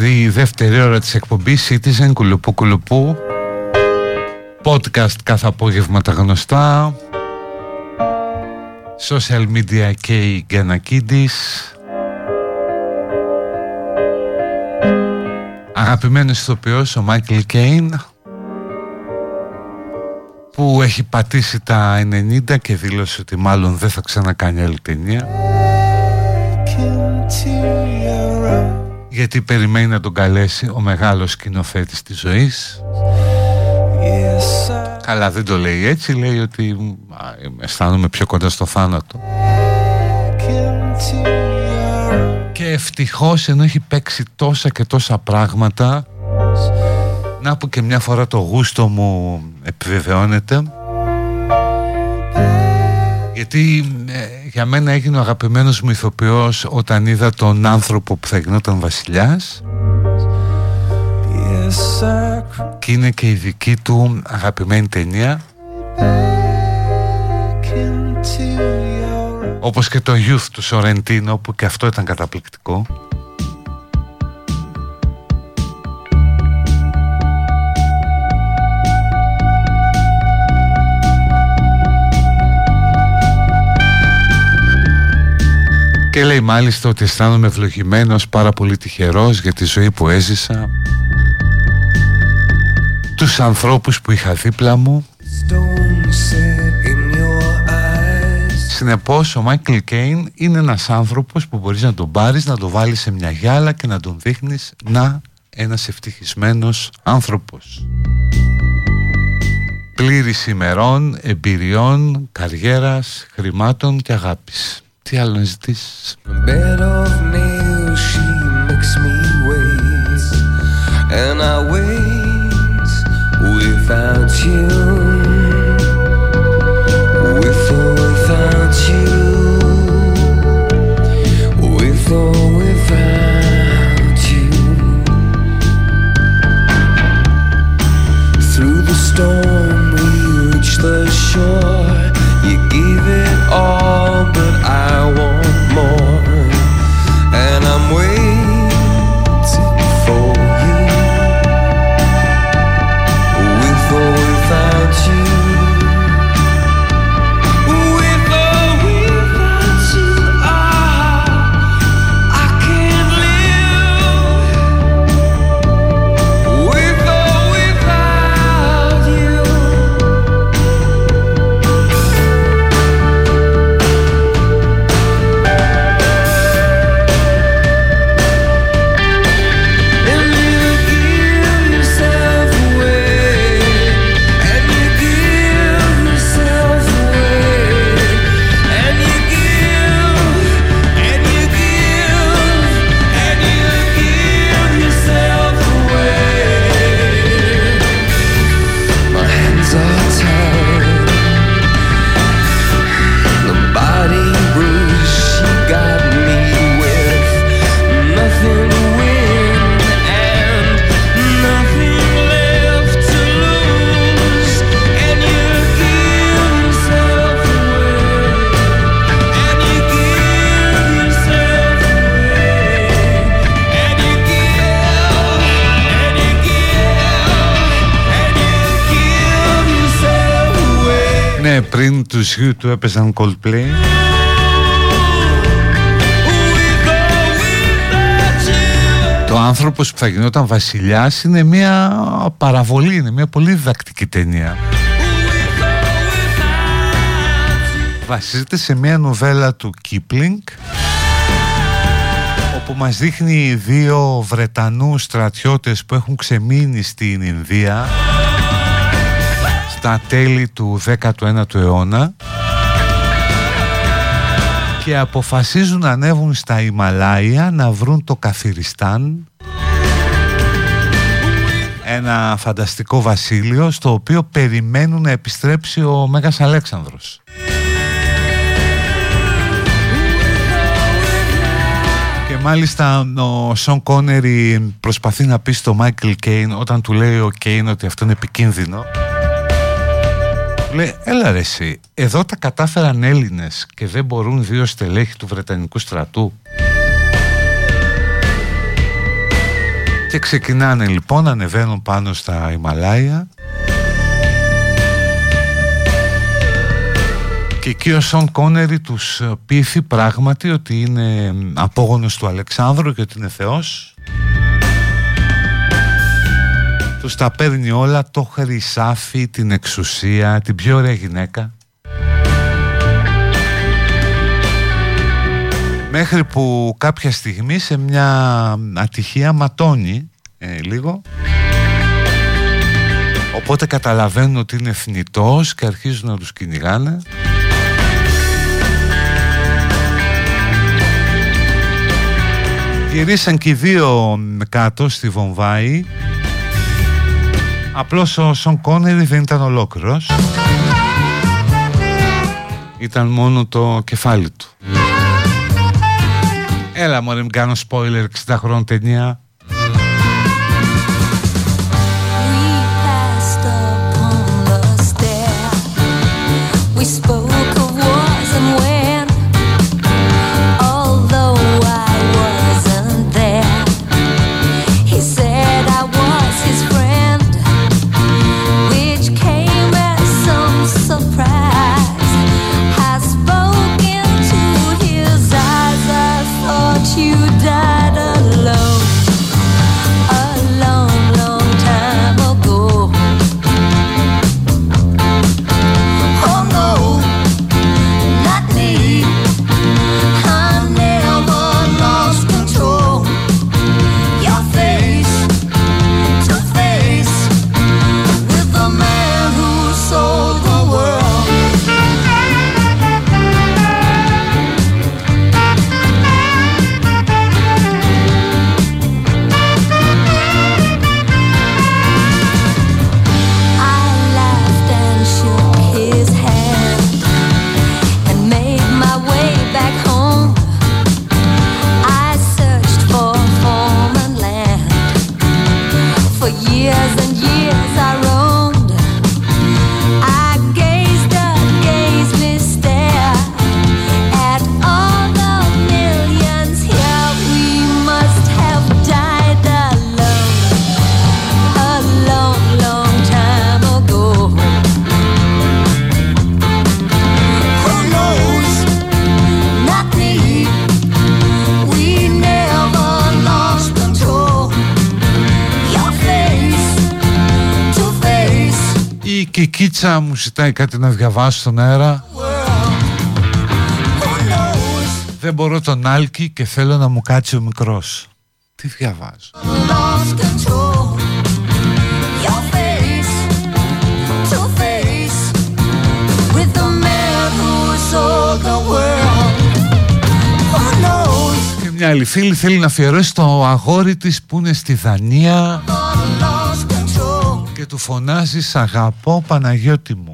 στη δεύτερη ώρα της εκπομπής Citizen κουλουπού κουλουπού Podcast κάθε απόγευμα τα γνωστά. Social media και η Γκανακίδης Αγαπημένος ηθοποιός ο Μάικλ Κέιν που έχει πατήσει τα 90 και δήλωσε ότι μάλλον δεν θα ξανακάνει άλλη ταινία. Into your own. Γιατί περιμένει να τον καλέσει ο μεγάλος σκηνοθέτης της ζωής Yes, I Καλά δεν το λέει έτσι, λέει ότι α, αισθάνομαι πιο κοντά στο θάνατο. into your own. Και ευτυχώς ενώ έχει παίξει τόσα και τόσα πράγματα, να που και μια φορά το γούστο μου επιβεβαιώνεται, γιατί ε, για μένα έγινε ο αγαπημένος μου ηθοποιός όταν είδα τον άνθρωπο που θα γινόταν βασιλιάς. Yes, I και είναι και η δική του αγαπημένη ταινία. Back into your own. όπως και το Youth του Σορεντίνο που και αυτό ήταν καταπληκτικό Και λέει μάλιστα ότι αισθάνομαι ευλογημένος, πάρα πολύ τυχερός για τη ζωή που έζησα Τους ανθρώπους που είχα δίπλα μου Stone set in your eyes. συνεπώς ο Μάικλ Κέιν είναι ένας άνθρωπος που μπορείς να τον πάρεις, να τον βάλεις σε μια γυάλα και να τον δείχνεις να ένας ευτυχισμένος άνθρωπος. Πλήρης ημερών, εμπειριών, καριέρας, χρημάτων και αγάπης. Τι άλλο να ζητήσεις. bed of nails, she makes me wait, and I wait without you, with or without you, with or without you. Through the storm, we reach the shore. You gave it all, but I want more. And I'm waiting πριν τους U2 έπαιζαν Coldplay With or without you. Το άνθρωπος που θα γινόταν βασιλιάς είναι μια παραβολή, είναι μια πολύ διδακτική ταινία. With or without you. Βασίζεται σε μια νοβέλα του Κίπλινγκ όπου μας δείχνει δύο Βρετανούς στρατιώτες που έχουν ξεμείνει στην Ινδία στα τέλη του 19ου αιώνα και αποφασίζουν να ανέβουν στα Ιμαλάια να βρουν το Καθυριστάν ένα φανταστικό βασίλειο στο οποίο περιμένουν να επιστρέψει ο Μέγας Αλέξανδρος. Και μάλιστα ο Σον Κόνερι προσπαθεί να πει στο Μάικλ Κέιν όταν του λέει ο Κέιν ότι αυτό είναι επικίνδυνο του λέει έλα ρε εσύ εδώ τα κατάφεραν Έλληνες και δεν μπορούν δύο στελέχη του Βρετανικού στρατού και ξεκινάνε λοιπόν ανεβαίνουν πάνω στα Ιμαλάια Και εκεί ο Σον Κόνερι τους ε, πείθει πράγματι ότι είναι μ, απόγονος του Αλεξάνδρου και ότι είναι θεός. Τους τα παίρνει όλα, το χρυσάφι, την εξουσία, την πιο ωραία γυναίκα. Μέχρι που κάποια στιγμή σε μια ατυχία ματώνει ε, λίγο. Οπότε καταλαβαίνουν ότι είναι θνητός και αρχίζουν να τους κυνηγάνε. Γυρίσαν και οι δύο κάτω στη Βομβάη Απλώς ο Σον Κόνερι δεν ήταν ολόκληρος. Ήταν μόνο το κεφάλι του. Έλα μωρέ μην κάνω spoiler 60 χρόνων ταινία. We passed upon the stair. We spoke Και η Κίτσα μου ζητάει κάτι να διαβάσω στον αέρα. Δεν μπορώ τον Άλκη και θέλω να μου κάτσει ο μικρός. Τι διαβάζω; lost control. Your face to face with the man who sold the world. Who knows? Και μια άλλη φίλη θέλει να αφιερώσει το αγόρι της που είναι στη Δανία του φωνάζεις «Σ' αγαπώ Παναγιώτη μου».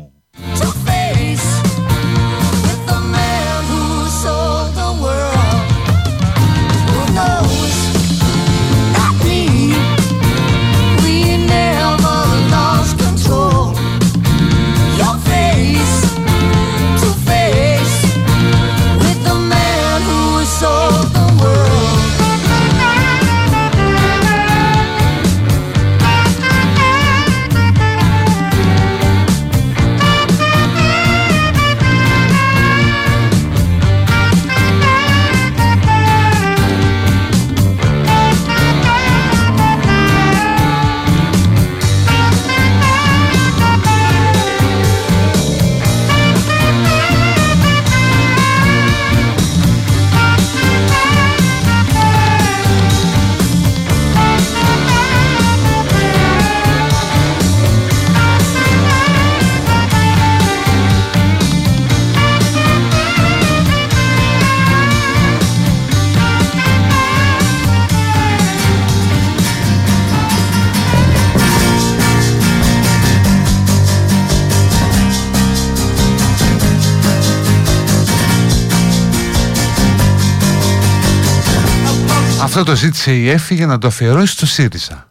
Αυτό το ζήτησε η Εφη για να το αφιερώσει στο ΣΥΡΙΖΑ.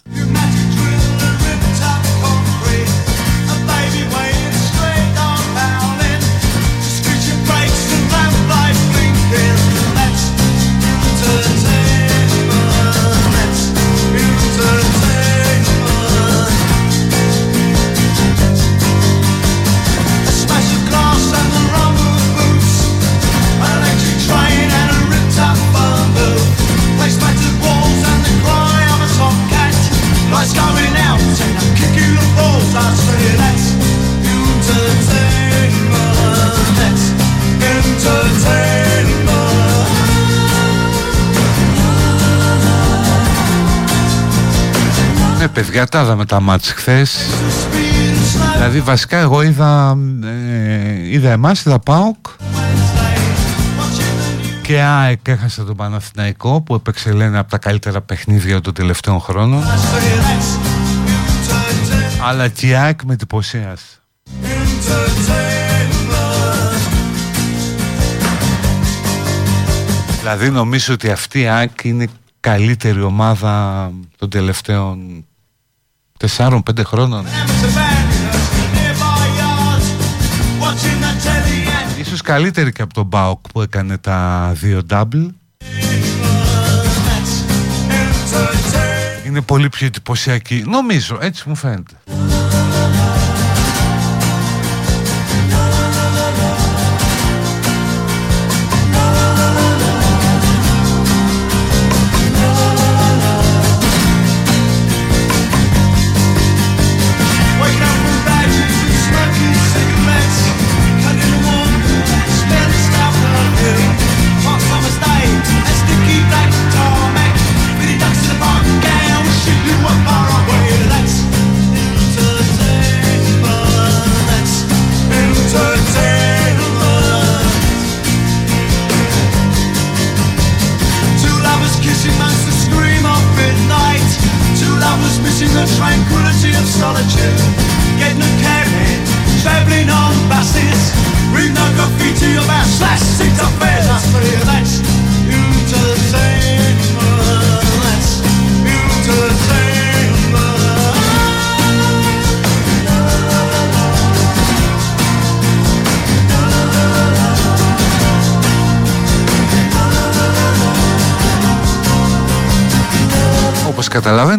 Παιδιά τα είδαμε τα μάτς χθες. Δηλαδή βασικά εγώ είδα, ε, είδα εμάς, είδα ΠΑΟΚ. Και ΑΕΚ έχασε τον Παναθηναϊκό που έπαιξε λένε από τα καλύτερα παιχνίδια των τελευταίων χρόνων. Αλλά και η ΑΕΚ με εντυπωσίασε. Δηλαδή νομίζω ότι αυτή η ΑΕΚ είναι καλύτερη ομάδα των τελευταίων 4-5 χρόνων. Ίσως καλύτερη και από τον Μπάουκ που έκανε τα δύο double. Είναι πολύ πιο εντυπωσιακή. Νομίζω, έτσι μου φαίνεται.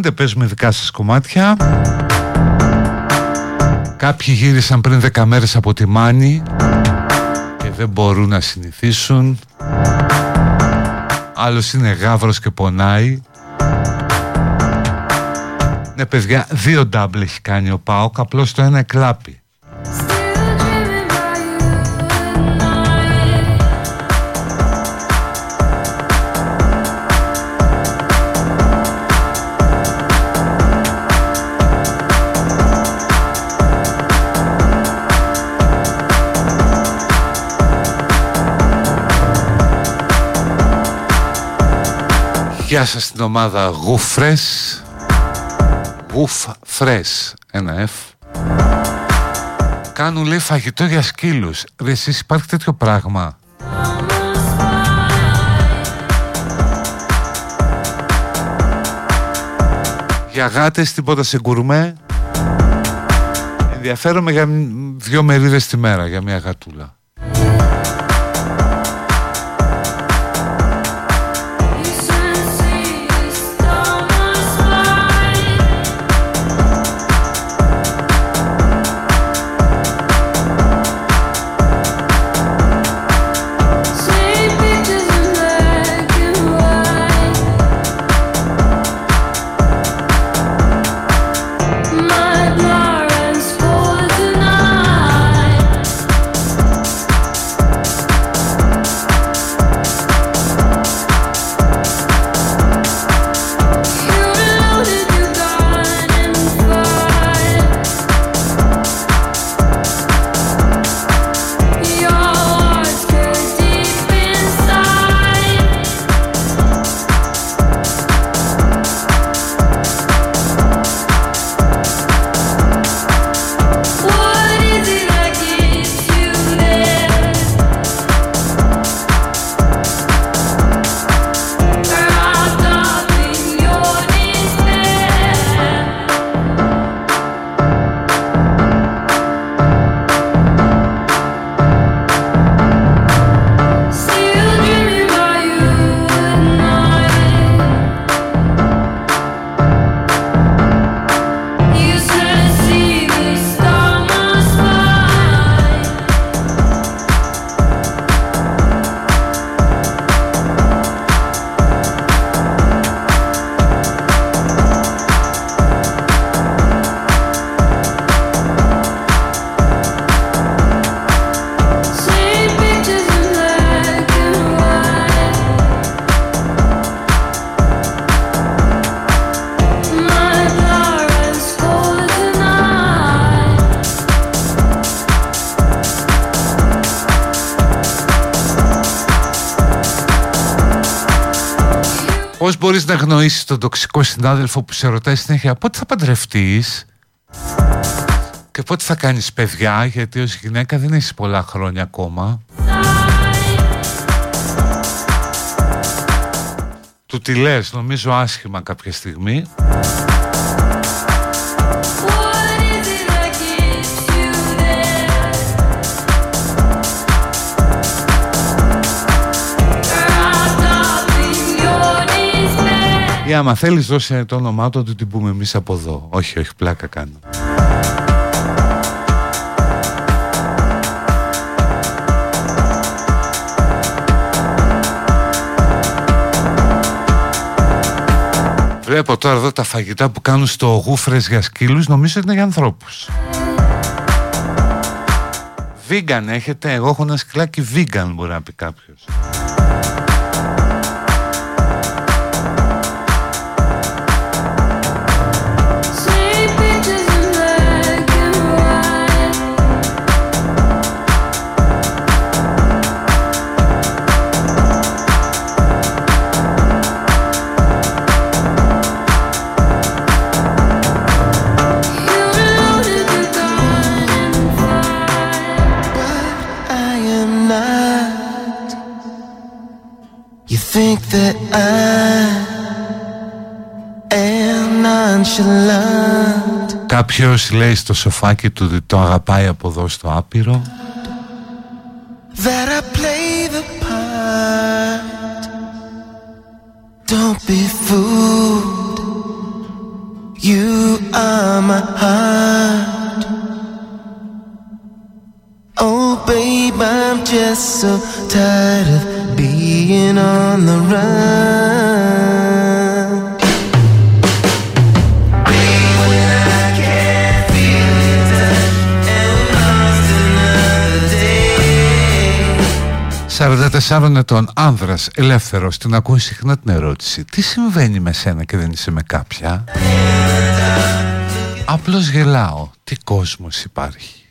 Καταλαβαίνετε παίζουμε δικά σας κομμάτια. Κάποιοι γύρισαν πριν 10 μέρες από τη Μάνη Και δεν μπορούν να συνηθίσουν. Άλλος είναι γάβρος και πονάει. Ναι παιδιά, δύο double έχει κάνει ο Πάοκ Απλώς το ένα εκλάπει Γεια σας στην ομάδα Γουφρές. Γουφρές Ένα F. Κάνουν λέει φαγητό για σκύλους. Ρε εσείς υπάρχει τέτοιο πράγμα; Για γάτες τίποτα σε γκουρμέ; Ενδιαφέρομαι για μ- δυο μερίδες τη μέρα Για μια γατούλα τον τοξικό συνάδελφο που σε ρωτάει συνέχεια πότε θα παντρευτείς; Και πότε θα κάνεις παιδιά; Γιατί ως γυναίκα δεν έχεις πολλά χρόνια ακόμα. Του τη λες νομίζω άσχημα κάποια στιγμή ή άμα θέλεις δώσε το όνομά του, του την πούμε εμείς από εδώ. Όχι, όχι, πλάκα κάνω. Βλέπω τώρα εδώ τα φαγητά που κάνουν στο γούφρες για σκύλους Νομίζω είναι για ανθρώπους Vegan έχετε Εγώ έχω ένα σκυλάκι vegan μπορεί να πει κάποιος nonchalant. Κάποιος λέει στο σοφάκι του ότι το αγαπάει από εδώ στο άπειρο That I play the part. Don't be fooled. You are my heart. Oh, babe, I'm just so tired of being on the 24 ετών άνδρας ελεύθερο την ακούει συχνά την ερώτηση Τι συμβαίνει με σένα και δεν είσαι με κάποια; Απλώς γελάω, τι κόσμος υπάρχει.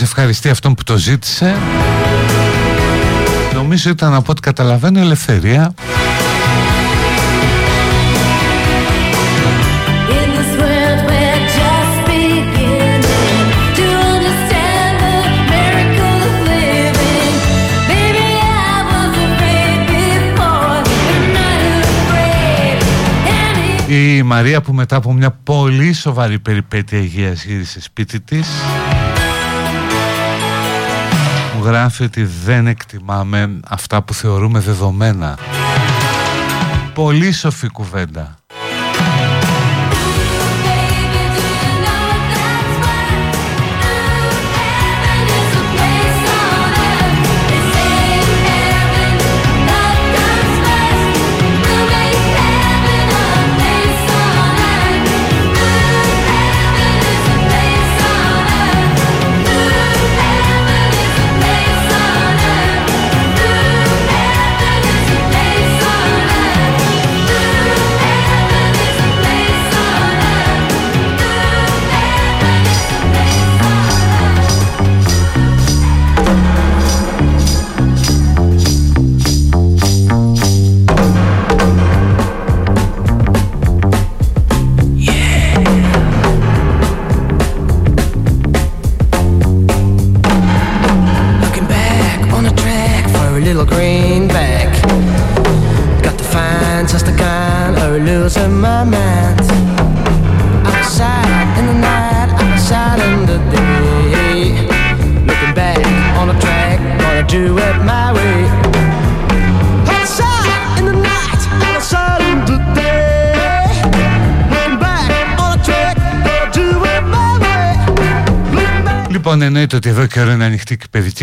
Κάποιος ευχαριστεί αυτόν που το ζήτησε Νομίζω ήταν από ό,τι καταλαβαίνω ελευθερία In this world we're just beginning to understand the miracle of living. Baby, I was afraid before, but not afraid anymore. Η Μαρία που μετά από μια πολύ σοβαρή περιπέτεια υγείας γύρισε σπίτι της μου γράφει ότι δεν εκτιμάμε αυτά που θεωρούμε δεδομένα. Πολύ σοφή κουβέντα.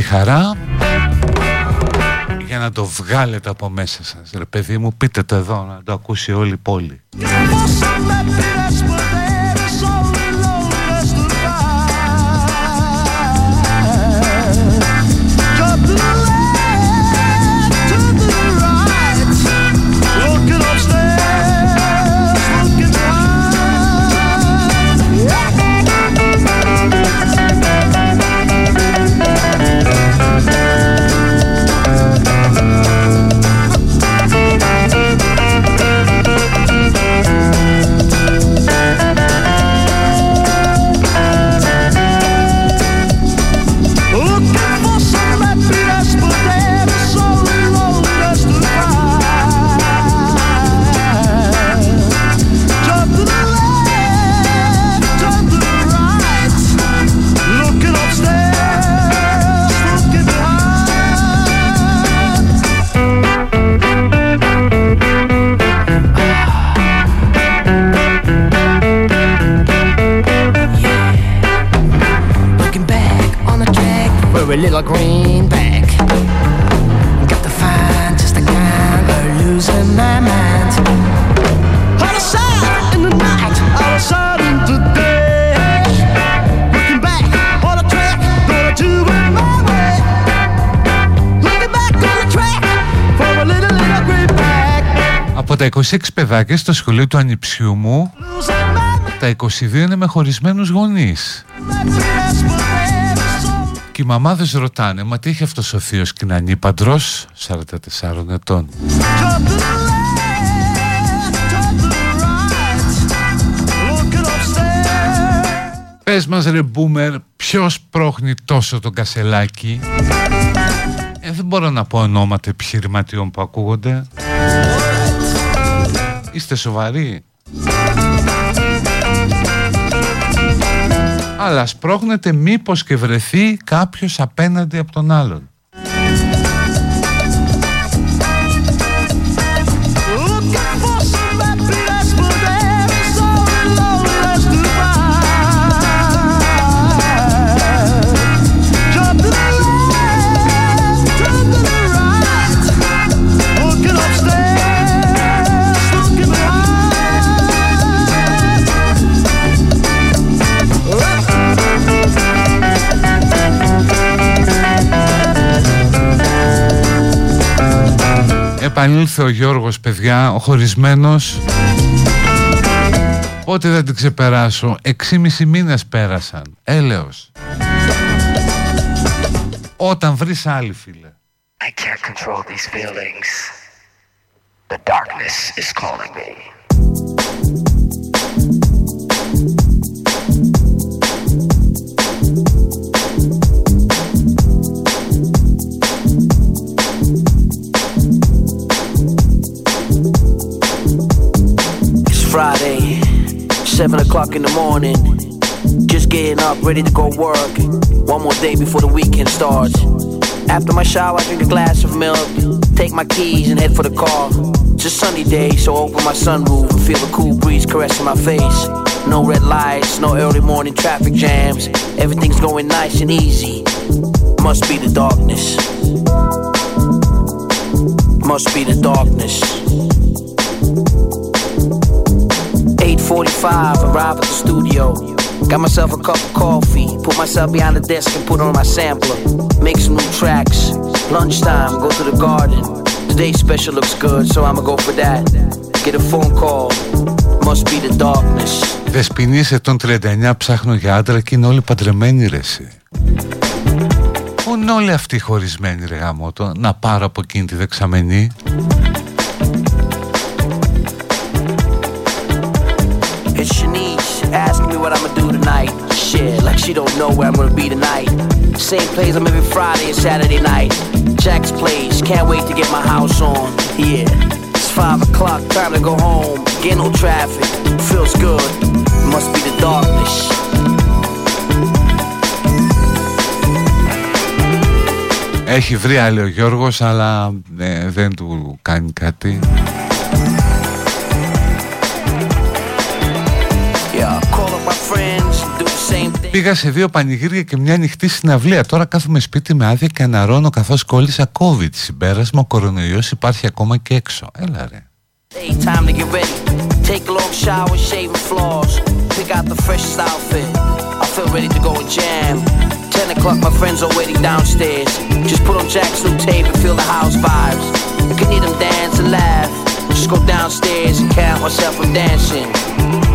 Χαρά. Για να το βγάλετε από μέσα σας, ρε παιδί μου, πείτε το εδώ, να το ακούσει όλη η πόλη. 26 παιδάκια στο σχολείο του ανιψιού μου, Losing my τα 22 είναι με χωρισμένους γονείς. happiness, but there's so Και οι μαμάδες ρωτάνε, μα τι έχει αυτός ο θείος και είναι ανήπαντρος, 44 ετών. Jump to the left, jump to the right. Looking upstairs. Πες μας ρε μπούμερ, ποιος πρόχνει τόσο τον κασελάκι. Ε, δεν μπορώ να πω ονόματα επιχειρηματιών που ακούγονται. Είστε σοβαροί. Αλλά σπρώχνετε μήπως και βρεθεί κάποιος απέναντι από τον άλλον. Επανήλθε ο Γιώργος παιδιά, ο χωρισμένος Πότε θα την ξεπεράσω 6,5 μήνες πέρασαν Έλεος Όταν βρεις άλλη φίλε. I can't control these feelings. The darkness is calling me. 7 o'clock in the morning. Just getting up, ready to go work. One more day before the weekend starts. After my shower, I drink a glass of milk. Take my keys and head for the car. It's a sunny day, so open my sunroof and feel the cool breeze caressing my face. No red lights, no early morning traffic jams. Everything's going nice and easy. Must be the darkness. Must be the darkness. 8.45, arrive at the studio. Got myself a cup of coffee, put myself behind the desk and put on my sampler. Make some new tracks. Lunchtime, go to the garden. Today's special looks good, so I'ma go for that. Get a phone call, must be the darkness. Δεσποινής ετών 39 ψάχνω για άντρα και είναι όλοι παντρεμένοι ρε εσύ. Πού είναι όλοι αυτοί χωρισμένοι ρε γαμότο Να πάρω από εκείνη τη δεξαμενή It's Shanice asking me what I'ma do tonight. Shit, like she don't know where I'm gonna be tonight. Same place I'm every Friday and Saturday night. Jack's place, can't wait to get my house on. Yeah, it's five o'clock, time to go home. Get no traffic, feels good. Must be the darkness. Έχει βρει άλλη ο Γιώργος αλλά ε, δεν του κάνει κάτι Πήγα σε δύο πανηγύρια και μια ανοιχτή συναυλία Τώρα κάθομαι σπίτι με άδεια και αναρώνω καθώς κόλλησα COVID Συμπέρασμα ο κορονοϊός υπάρχει ακόμα και έξω Έλα ρε Hey, time to get ready. Take a long shower, shave my flaws. Pick out the freshest outfit. I feel ready to go and jam. 10 o'clock, my friends are waiting downstairs. Just put on Jack's new tape and feel the house vibes. I can hear them dance and laugh. Just go downstairs and count myself from dancing.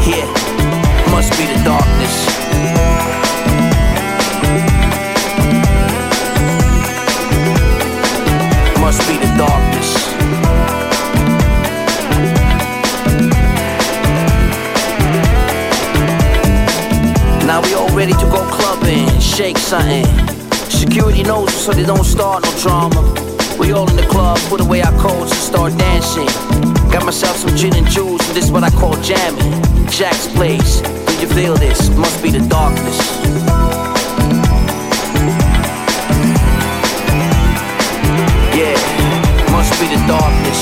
Yeah, must be the darkness. Must be the darkness. Now we all ready to go clubbing, shake something. Security knows us so they don't start no drama. We all in the club, put away our coats and start dancing. Got myself some gin and juice, and this is what I call jamming. Jack's place, you feel this? Must be the darkness. Yeah, must be the darkness.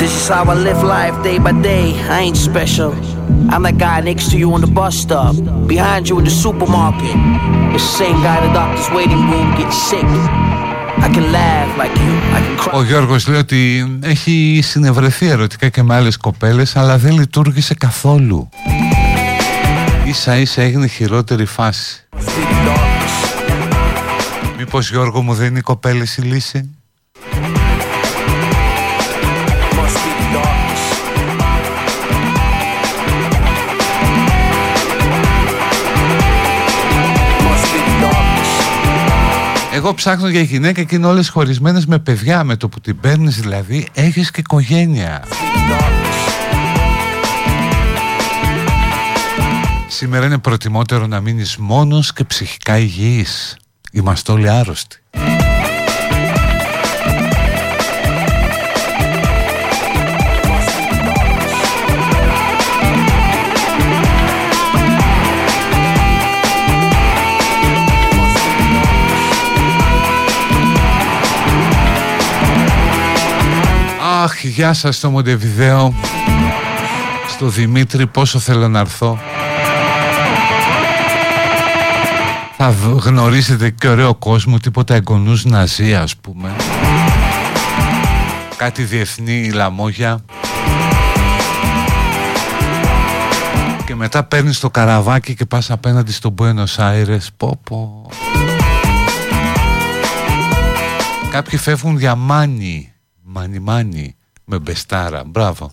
This is how I live life day by day. I ain't special. I'm that guy next to you on the bus stop, behind you in the supermarket. The same guy in the doctor's waiting room gets sick. I can laugh like you. I can cry. Ο Γιώργος λέει ότι έχει συνευρεθεί ερωτικά και με άλλες κοπέλες αλλά δεν λειτουργήσε καθόλου Ίσα ίσα έγινε χειρότερη φάση Must be the darkness. Μήπως Γιώργο μου δεν είναι οι κοπέλες η λύση Εγώ ψάχνω για γυναίκα και είναι όλες χωρισμένες με παιδιά. Με το που την παίρνεις δηλαδή έχεις και οικογένεια. Be the darkness. Σήμερα είναι προτιμότερο να μείνεις μόνος και ψυχικά υγιής. Είμαστε όλοι άρρωστοι Αχ, γεια σας στο Μοντεβιδέο. Στο Δημήτρη πόσο θέλω να έρθω. Θα β- γνωρίσετε και ωραίο κόσμο Τίποτα εγγονούς ναζί ας πούμε. Κάτι διεθνή λαμόγια. Και μετά παίρνεις το καραβάκι και πας απέναντι στον Buenos Aires. Πω πω. Κάποιοι φεύγουν για μάνι Μάνι Μάνι με Μπεστάρα. Μπράβο.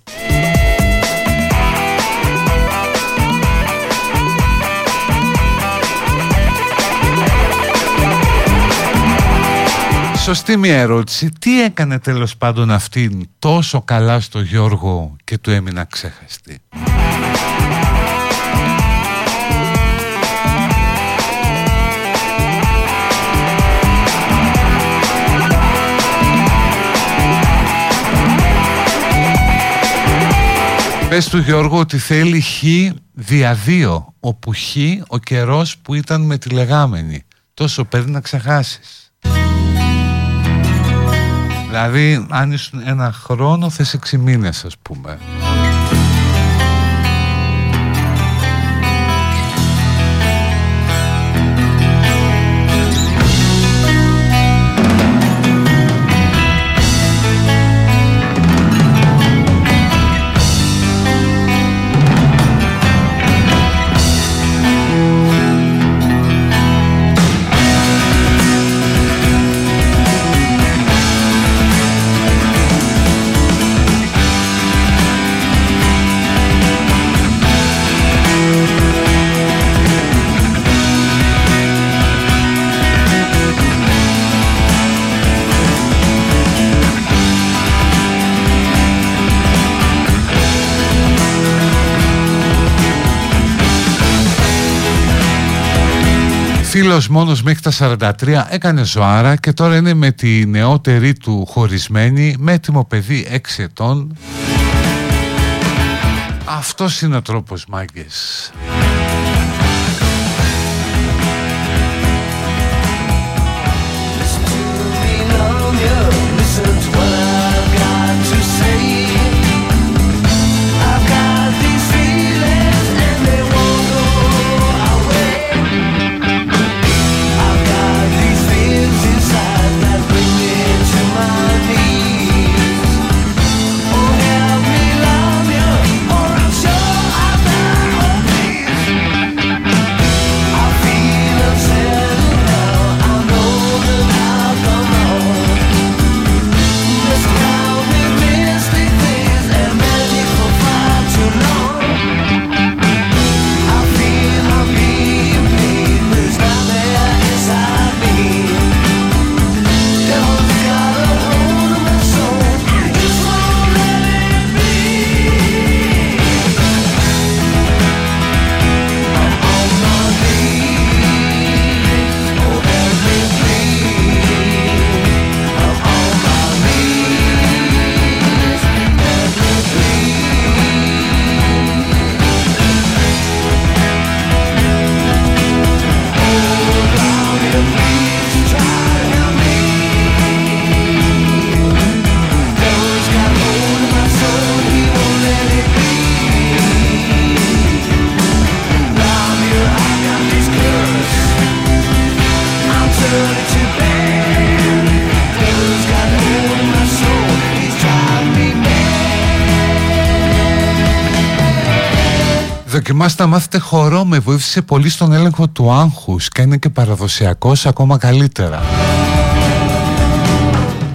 Σωστή μια ερώτηση. Τι έκανε τέλος πάντων αυτήν τόσο καλά στο Γιώργο και του έμεινα ξεχαστή; Πες του Γιώργο ότι θέλει χ δια δύο, όπου χ ο καιρός που ήταν με τη λεγάμενη. Τόσο παίρνει να ξεχάσεις. Δηλαδή, αν ήσουν ένα χρόνο, θες έξι μήνες, ας πούμε. Φίλος μόνος μέχρι τα 43 έκανε ζωάρα και τώρα είναι με τη νεότερη του χωρισμένη με έτοιμο παιδί 6 ετών. Αυτός είναι ο τρόπος μάγκες. Δοκιμάστε να μάθετε χορό, με βοήθησε πολύ στον έλεγχο του άγχους και είναι και παραδοσιακός ακόμα καλύτερα.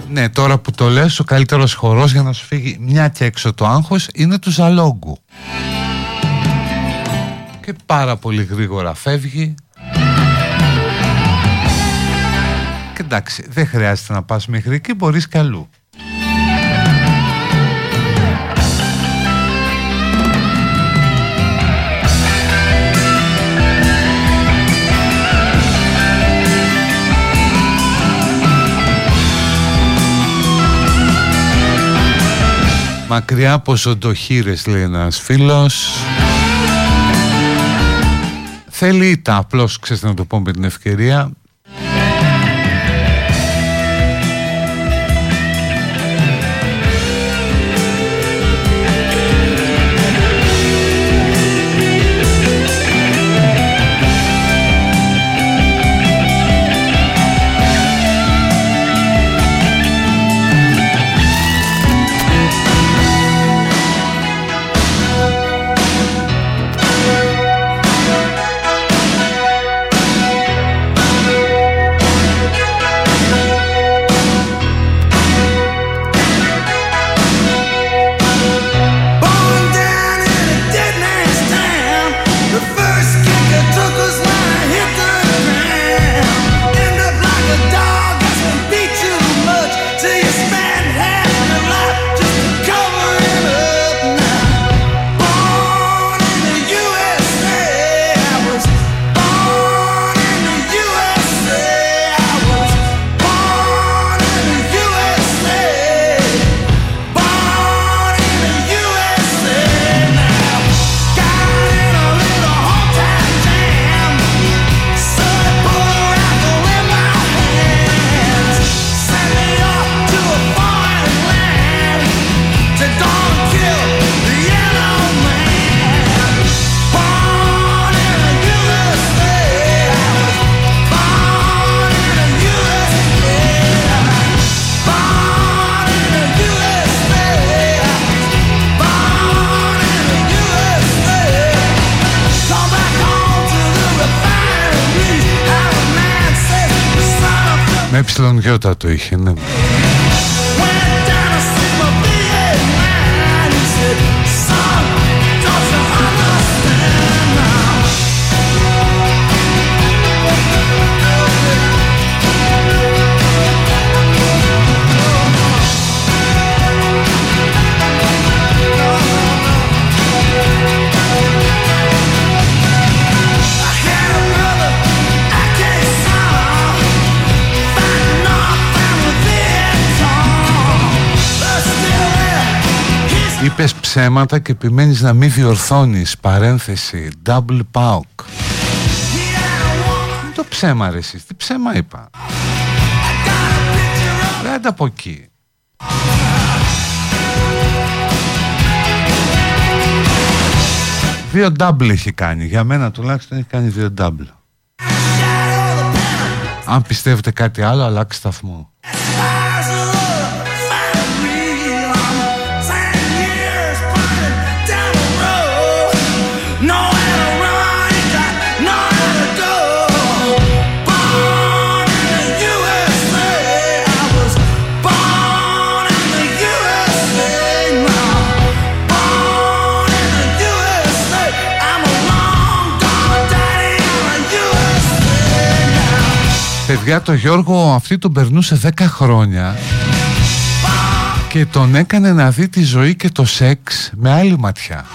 Ναι, τώρα που το λες, ο καλύτερος χορός για να σου φύγει μια και έξω το άγχος είναι του Ζαλόγκου. Και πάρα πολύ γρήγορα φεύγει. Και εντάξει, δεν χρειάζεται να πας μέχρι εκεί, μπορείς κι αλλού. Μακριά από ζωντοχύρες λέει ένας φίλος. Θέλει τα απλώς ξέρετε να το πω με την ευκαιρία γιώτα το ψέματα και επιμένεις να μην διορθώνεις Παρένθεση Double pauk. Είναι το ψέμα ρε εσείς Τι ψέμα είπα. Δεν από εκεί. Δύο double έχει κάνει. Για μένα τουλάχιστον έχει κάνει δύο double. Αν πιστεύετε κάτι άλλο αλλάξτε σταθμό Παιδιά το Γιώργο αυτή τον περνούσε 10 χρόνια και τον έκανε να δει τη ζωή και το σεξ με άλλη ματιά.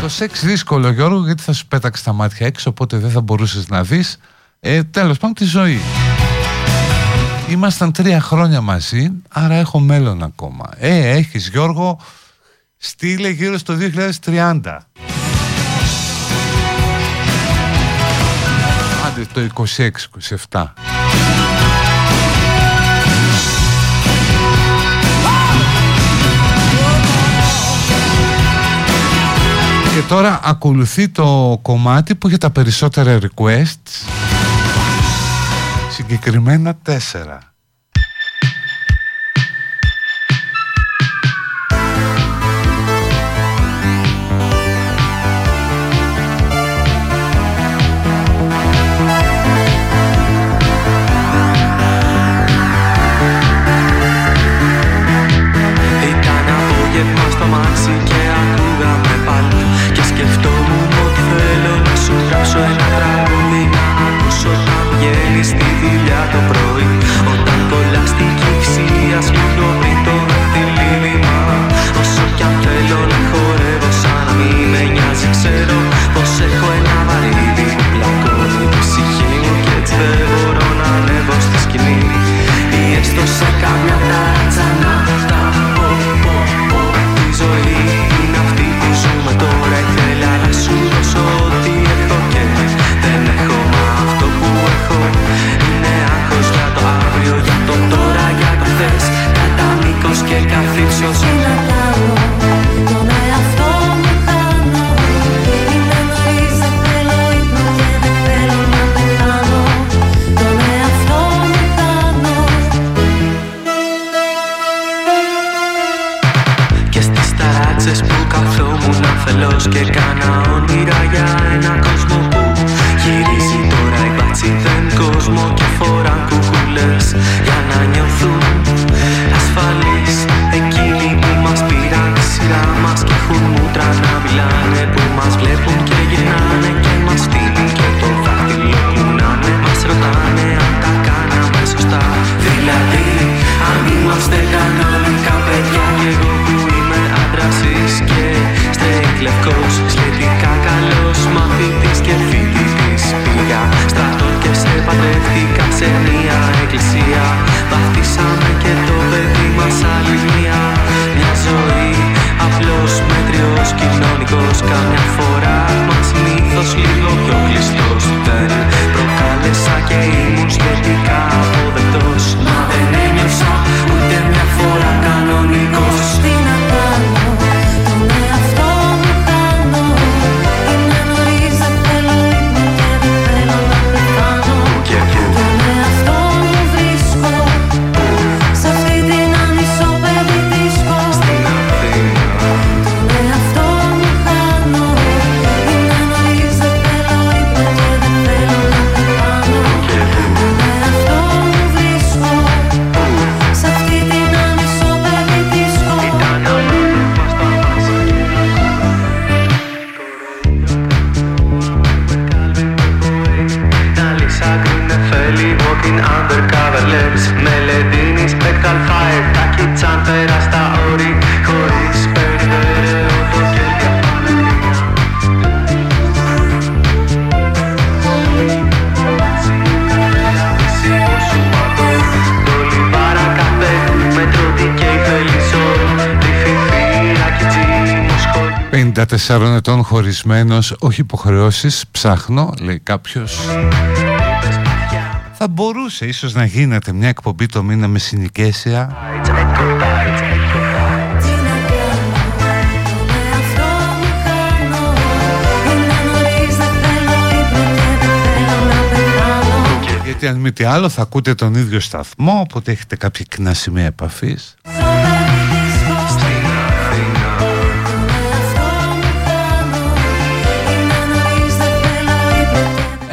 Το σεξ δύσκολο Γιώργο γιατί θα σου πέταξε τα μάτια έξω οπότε δεν θα μπορούσες να δεις ε, τέλος πάντων τη ζωή. Ήμασταν τρία χρόνια μαζί άρα έχω μέλλον ακόμα. Ε, έχεις Γιώργο στείλε γύρω στο 2030. Το 26-27. Και τώρα ακολουθεί το κομμάτι που για τα περισσότερα requests συγκεκριμένα τέσσερα. Ετών χωρισμένος, όχι υποχρεώσεις, ψάχνω, λέει κάποιος. Θα μπορούσε ίσως να γίνεται μια εκπομπή το μήνα με συνοικέσια. Γιατί αν μη τι άλλο θα ακούτε τον ίδιο σταθμό, οπότε έχετε κάποια κοινά σημεία επαφής.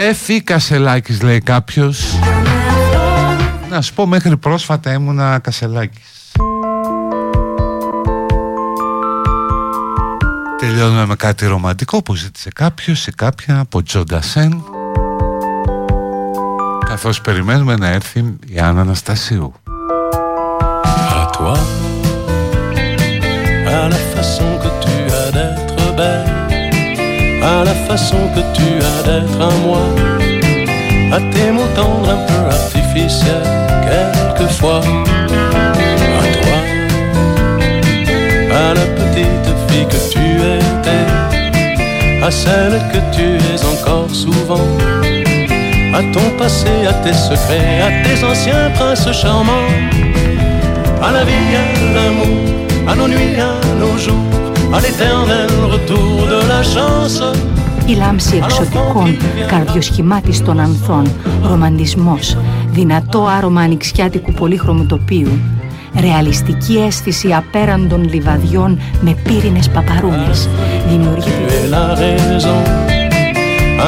Εφή Κασελάκης λέει κάποιος. Να σου πω μέχρι πρόσφατα ήμουνα Κασελάκης. Τελειώνουμε με κάτι ρομαντικό που ζήτησε κάποιος ή κάποια από Τζοντασέν. Καθώς περιμένουμε να έρθει η Άννα Αναστασίου. À toi, à la façon que tu as d'être belle, à la façon que tu as d'être à moi, à tes mots tendres un peu artificiels, quelquefois. À toi, à la petite fille que tu étais, à celle que tu es encore souvent, à ton passé, à tes secrets, à tes anciens princes charmants. À la vie, à l'amour, à nos nuits, à nos jours, à l'éternel retour de la chance. Η λάμψη εξωτικών, καρδιοσχημάτιστων ανθών, ρομαντισμός, δυνατό άρωμα ανοιξιάτικου πολύχρωμου τοπίου, ρεαλιστική αίσθηση απέραντων λιβαδιών με πύρινες παπαρούνες, δημιουργεί Tu es la raison.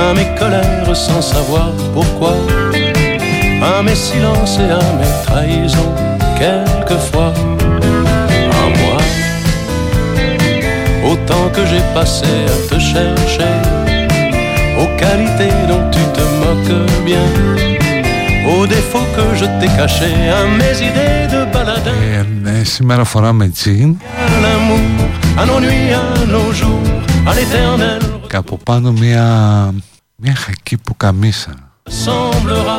À mes colères sans savoir pourquoi, à mes silences et à mes trahisons, quelquefois. autant que j'ai passé à te chercher, aux qualités dont tu te moques bien, aux défauts que je t'ai cachés, à mes idées de baladin, ε, ναι, Σήμερα φοράμε τζιν à l'amour, à nos nuits, à nos jours, à l'éternel και από πάνω μια, μια χακί που καμίσα semblera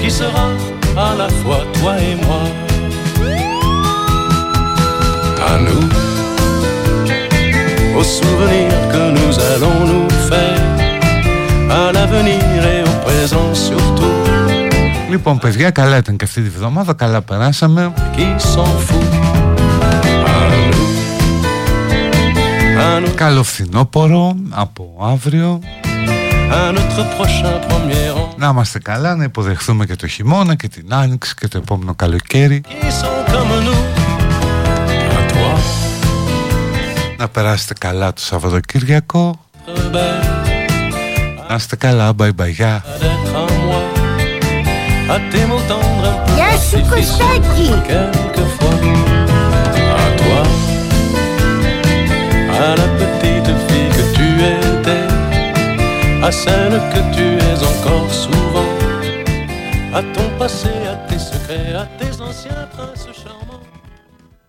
qui sera à la fois toi et moi. À nous, aux Souvenirs que nous allons nous faire, à l'avenir et au présent surtout, Λοιπόν παιδιά καλά ήταν και αυτή τη βδομάδα Καλά περάσαμε. Qui s'en fout; À nous, à nous, Καλό φθινόπωρο Από αύριο. À notre prochain premier rang, Να είμαστε καλά Να υποδεχθούμε και το χειμώνα Και την άνοιξη Και το επόμενο καλοκαίρι Να περάσετε καλά το Σαββατοκύριακο belle, Να είστε καλά Bye bye γεια d'être à moi, à tes mots tendres un peu Γεια σου Κωστάκη quelquefois à toi, à la petite fille que tu étais, à celle que tu es encore souvent, à ton passé,